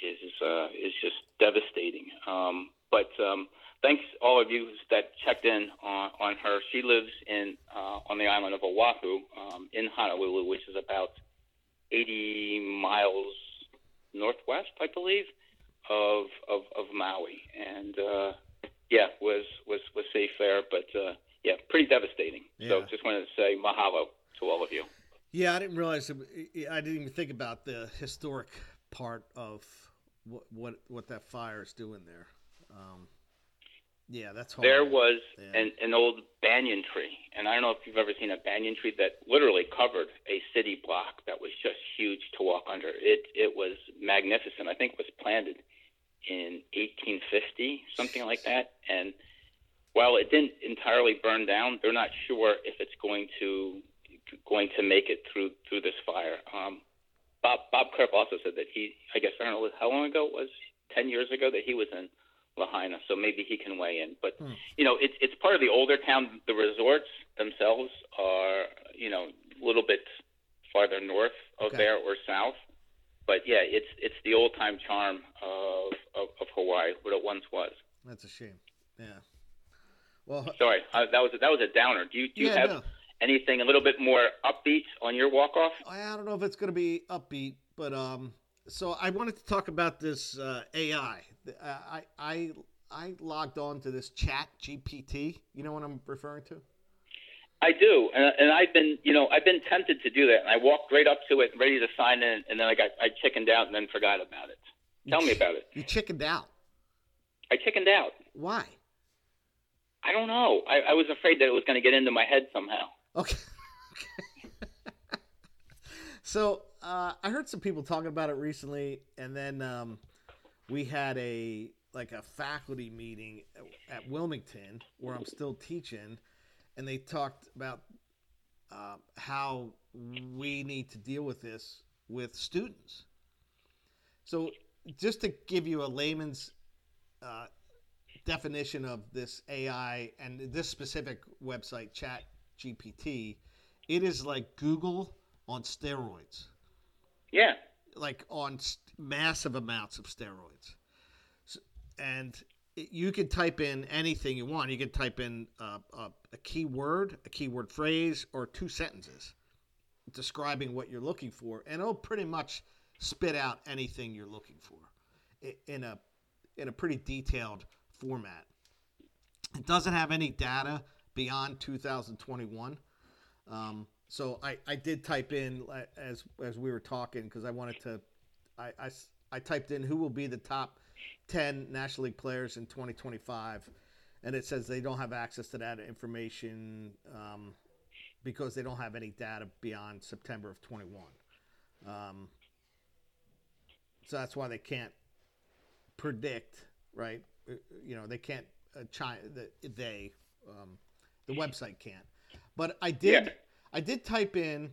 B: is uh, is just devastating. Um, but um, thanks all of you that checked in on, on her. She lives in uh, on the island of Oahu um, in Honolulu, which is about 80 miles northwest, I believe, of of, of Maui, and uh, yeah, was was was safe there. But uh, yeah, pretty devastating. So just wanted to say mahalo to all of you.
A: Yeah, I didn't realize. It, I didn't even think about the historic part of what what what that fire is doing there. Um, yeah, that's hard.
B: There was
A: Yeah.
B: an, an old banyan tree, and I don't know if you've ever seen a banyan tree that literally covered a city block that was just huge to walk under. It it was magnificent. I think it was planted in 1850, something like that. And while it didn't entirely burn down, they're not sure if it's going to going to make it through through this fire. Um, Bob Bob Kerp also said that he, I guess I don't know how long ago it was, 10 years ago, that he was in Lahaina, so maybe he can weigh in. But
A: Hmm.
B: you know, it's it's part of the older town. The resorts themselves are you know a little bit farther north of
A: Okay.
B: there or south. But yeah, it's it's the old time charm of, of of Hawaii, what it once was.
A: That's a shame. Yeah. Well,
B: Sorry, uh, that was a, that was a downer. Do you do you
A: yeah,
B: have
A: no.
B: anything a little bit more upbeat on your walk off?
A: I I don't know if it's going to be upbeat, but um, so I wanted to talk about this uh, AI. Uh, I I I logged on to this Chat GPT. You know what I'm referring to?
B: I do, and, and I've been, you know, I've been tempted to do that. And I walked right up to it, ready to sign in, and then I got, I chickened out, and then forgot about it. Tell me about it.
A: You chickened out.
B: I chickened out.
A: Why?
B: I don't know. I, I was afraid that it was going to get into my head somehow.
A: Okay. so uh, I heard some people talking about it recently, and then um, we had a like a faculty meeting at Wilmington where I'm still teaching, and they talked about uh, how we need to deal with this with students. So just to give you a layman's uh, definition of this AI and this specific website, Chat GPT, it is like Google on steroids,
B: Yeah.
A: like on st- massive amounts of steroids. S and you can type in anything you want. You can type in uh, a, a keyword, a keyword phrase, or two sentences describing what you're looking for, and it'll pretty much spit out anything you're looking for in a in a pretty detailed format. It doesn't have any data beyond 2021. Um, so I, I did type in uh, as as we were talking because I wanted to I I typed in who will be the top 10 National League players in 2025 and it says they don't have access to that information um, because they don't have any data beyond September of 21. Um, so that's why they can't predict, right? Uh, You know, they can't. Uh, chi- the, they, um, the website can't. But I did.
B: Yeah.
A: I did type in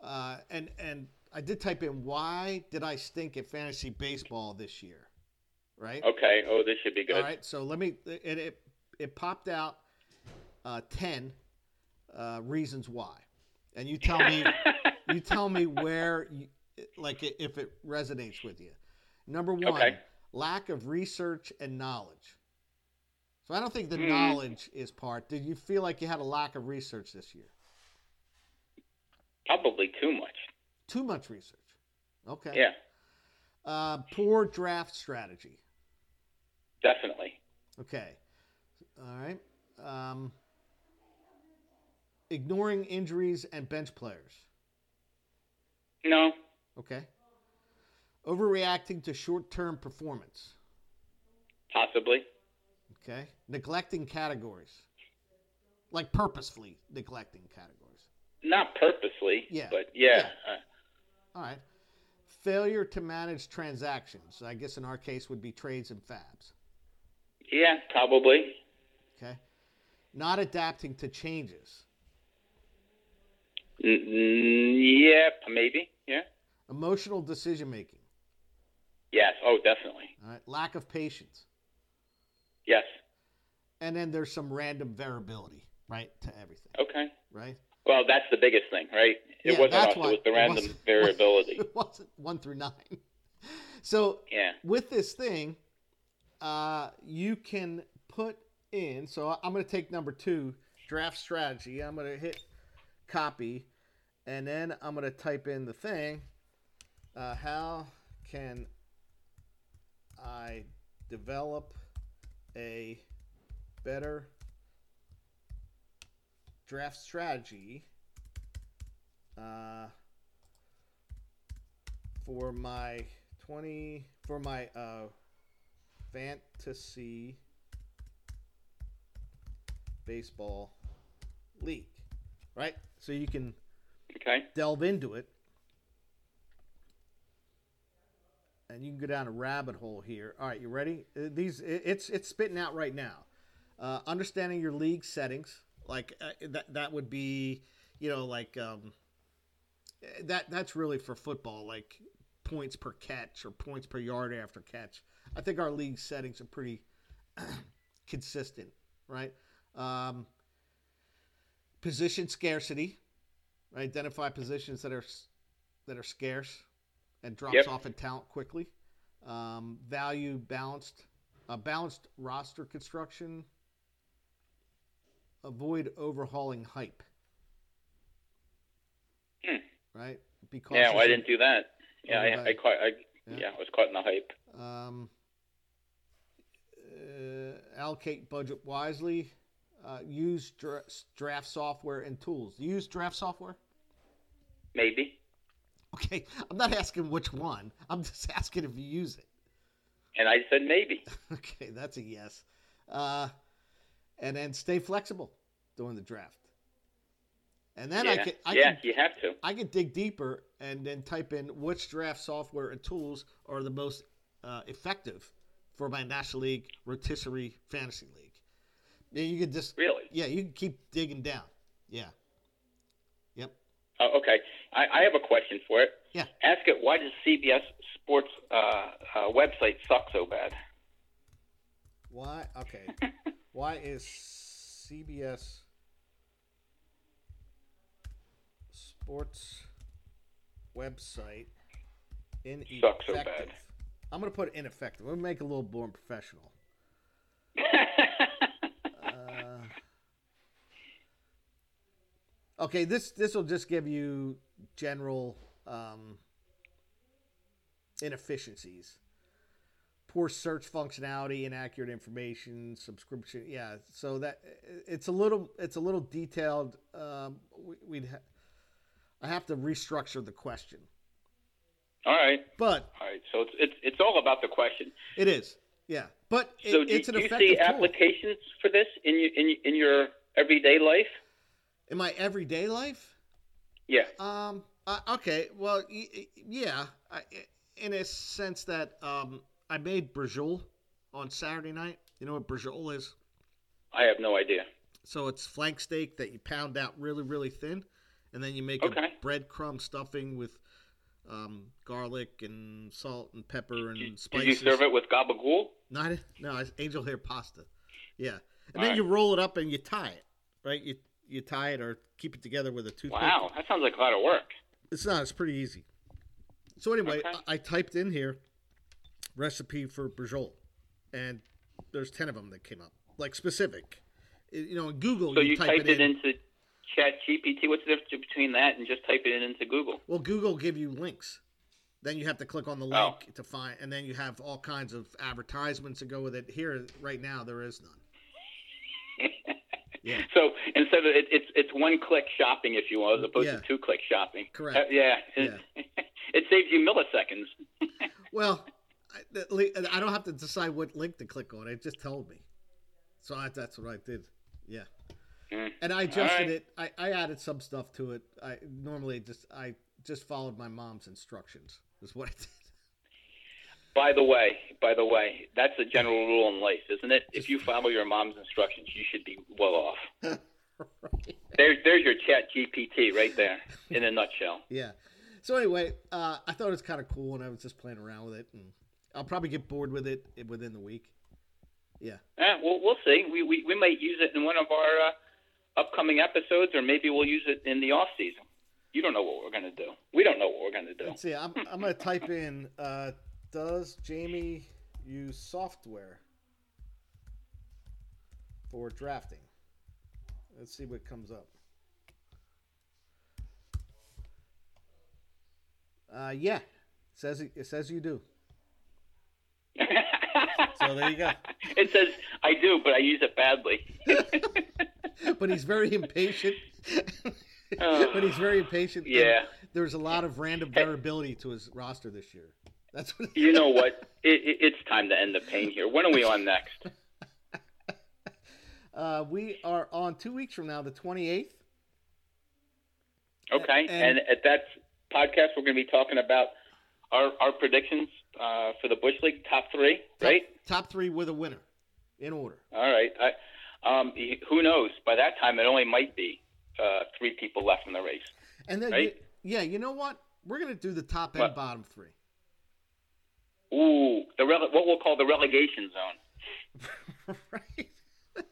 A: Uh, and and I did type in why did I stink at fantasy baseball this year, right?
B: Okay. Oh, this should be good.
A: All right. So let me. It it, it popped out uh, ten uh, reasons why, and you tell me you tell me where you, like if it resonates with you. Number one,
B: Okay.
A: lack of research and knowledge. So I don't think the
B: Hmm.
A: knowledge is part. Did you feel like you had a lack of research this year?
B: Probably too much.
A: Too much research. Okay.
B: Yeah,
A: Uh, poor draft strategy.
B: Definitely.
A: Okay. All right. Um, ignoring injuries and bench players.
B: No.
A: Okay. Overreacting to short term performance.
B: Possibly.
A: Okay. Neglecting categories. Like purposefully neglecting categories.
B: Not purposely.
A: Yeah.
B: But yeah. Uh,
A: All right. Failure to manage transactions. I guess in our case would be trades and FAABs.
B: Yeah. Probably.
A: Okay. Not adapting to changes.
B: N- yeah. Maybe. Yeah.
A: Emotional decision making.
B: Yes. Oh, definitely.
A: All right. Lack of patience.
B: Yes.
A: And then there's some random variability, right, to everything,
B: Okay.
A: right?
B: Well, that's the biggest thing, right? It
A: Yeah,
B: wasn't
A: that's
B: us.
A: why-
B: It was the
A: it
B: random
A: wasn't-
B: variability.
A: It wasn't one through nine. So
B: Yeah.
A: with this thing, uh, you can put in. So I'm going to take number two, draft strategy. I'm going to hit copy, and then I'm going to type in the thing. Uh, how can I develop a better draft strategy uh, for my 20 for my uh, fantasy baseball league right? So you can
B: Okay.
A: delve into it. And you can go down a rabbit hole here. All right you ready? Uh, these it's it's spitting out right now. Uh, understanding your league settings like uh, that that would be you know like um, that that's really for football like points per catch or points per yard after catch i think our league settings are pretty consistent right um, position scarcity identify positions that are that are scarce and drops
B: Yep.
A: off in talent quickly um, value balanced a balanced roster construction avoid overhauling hype
B: Hmm.
A: right because
B: Yeah. Well, I didn't do that. Yeah. I, I caught. I,
A: Yeah.
B: yeah. I was caught in the hype.
A: um, uh, allocate budget wisely uh, use dra- draft software and tools use draft software
B: Maybe.
A: okay i'm not asking which one i'm just asking if you use it
B: And I said maybe.
A: okay that's a yes uh, and then stay flexible during the draft and then i can i
B: yeah.
A: can
B: You have to.
A: I can dig deeper and then type in which draft software and tools are the most uh, effective for my National League rotisserie fantasy league. Then you can just
B: Really.
A: yeah, you can keep digging down. Yeah. Yep.
B: Oh, okay. I, I have a question for it.
A: Yeah.
B: Ask it. Why does CBS Sports uh, uh, website suck so bad?
A: Why? Okay. Why is CBS Sports website ineffective?
B: Sucks so bad.
A: I'm gonna put ineffective. We'll make it a little more professional. Uh, okay, this this will just give you general um, inefficiencies. Poor search functionality, inaccurate information, subscription. Yeah, so that it's a little it's a little detailed. Um, we, we'd ha- I have to restructure the question,
B: all right.
A: but
B: All right. So it's it's it's all about the question.
A: it is yeah. But it,
B: So do,
A: it's an
B: do you see
A: tool.
B: applications for this in your in, in your everyday life?
A: in my everyday life.
B: Yeah.
A: Um. Uh, okay. Well, yeah. I, in a sense that um, I made brajol on Saturday night. You know what brajol is?
B: I have no idea.
A: So it's flank steak that you pound out really, really thin, and then you make
B: Okay.
A: a breadcrumb stuffing with um, garlic and salt and pepper and
B: Did, did you serve it with gabagool?
A: Not no, it's angel hair pasta. Yeah, and then
B: Alright.
A: you roll it up and you tie it, right? You you tie it or keep it together with a toothpick.
B: Wow, that sounds like a lot of work.
A: It's not. It's pretty easy. So anyway,
B: Okay.
A: I, I typed in here recipe for brujol, and there's ten of them that came up, like specific. You know, in Google,
B: So
A: you,
B: you
A: type
B: typed
A: it in.
B: into Chat GPT. What's the difference between that and just typing it into Google?
A: Well, Google give you links. Then you have to click on the
B: Oh.
A: link to find, and then you have all kinds of advertisements to go with it. Here, right now, there is none. Yeah.
B: So instead of it, it's it's one click shopping, if you will, as opposed
A: Yeah.
B: to two click shopping.
A: Correct.
B: Uh, yeah. it saves you milliseconds.
A: Well, I, I don't have to decide what link to click on. It just told me. So I, that's what I did. Yeah.
B: Mm.
A: And I adjusted
B: Alright.
A: it. I, I added some stuff to it. I normally just I just followed my mom's instructions. Is what I did.
B: By the way, by the way, that's a general rule in life, isn't it? If you follow your mom's instructions, you should be well off.
A: right.
B: There's there's your Chat GPT right there in a nutshell.
A: Yeah. So anyway, uh, I thought it was kind of cool, and I was just playing around with it, and I'll probably get bored with it within the week. Yeah.
B: Eh, well, we'll see. We, we we might use it in one of our uh, upcoming episodes, or maybe we'll use it in the off season. You don't know what we're gonna do. We don't know what we're gonna do.
A: Let's see. I'm I'm gonna type in. Uh, does Jamie use software for drafting? Let's see what comes up. Uh, yeah, it says it says you do. So there you go.
B: it says I do, but I use it badly.
A: but he's very impatient.
B: Oh.
A: but he's very impatient.
B: Yeah.
A: There's a lot of random variability to his roster this year. That's what.
B: you know what? It, it, it's time to end the pain here. When are we on next?
A: Uh, we are on two weeks from now, the 28th.
B: Okay,
A: And-
B: and, at that podcast, we're going to be talking about our our predictions uh, for the Bush League top three,
A: Top,
B: right?
A: Top three with a winner, in order.
B: All right. I, um, who knows? By that time, it only might be uh, three people left in the race.
A: And then,
B: Right.
A: you- yeah, you know what? We're gonna do the top and
B: What?
A: bottom three.
B: Ooh, the rele- what we'll call the relegation zone.
A: right.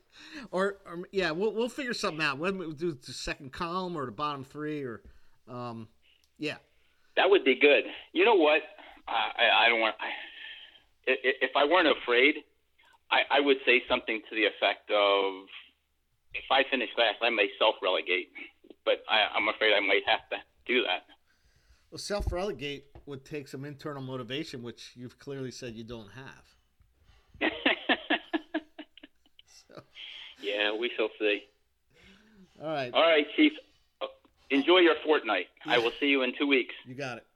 A: or, or yeah, we'll we'll figure something out. Whether we'll do the second column or the bottom three, or um, yeah.
B: That would be good. You know what? I, I, I don't want. I- if I weren't afraid, I, I would say something to the effect of, "If I finish last, I may self-relegate." But I, I'm afraid I might have to do that.
A: Well, self relegate would take some internal motivation, which you've clearly said you don't have. So,
B: yeah, we shall see.
A: all right,
B: All right, Chief. Enjoy your fortnight. I will see you in two weeks.
A: you got it.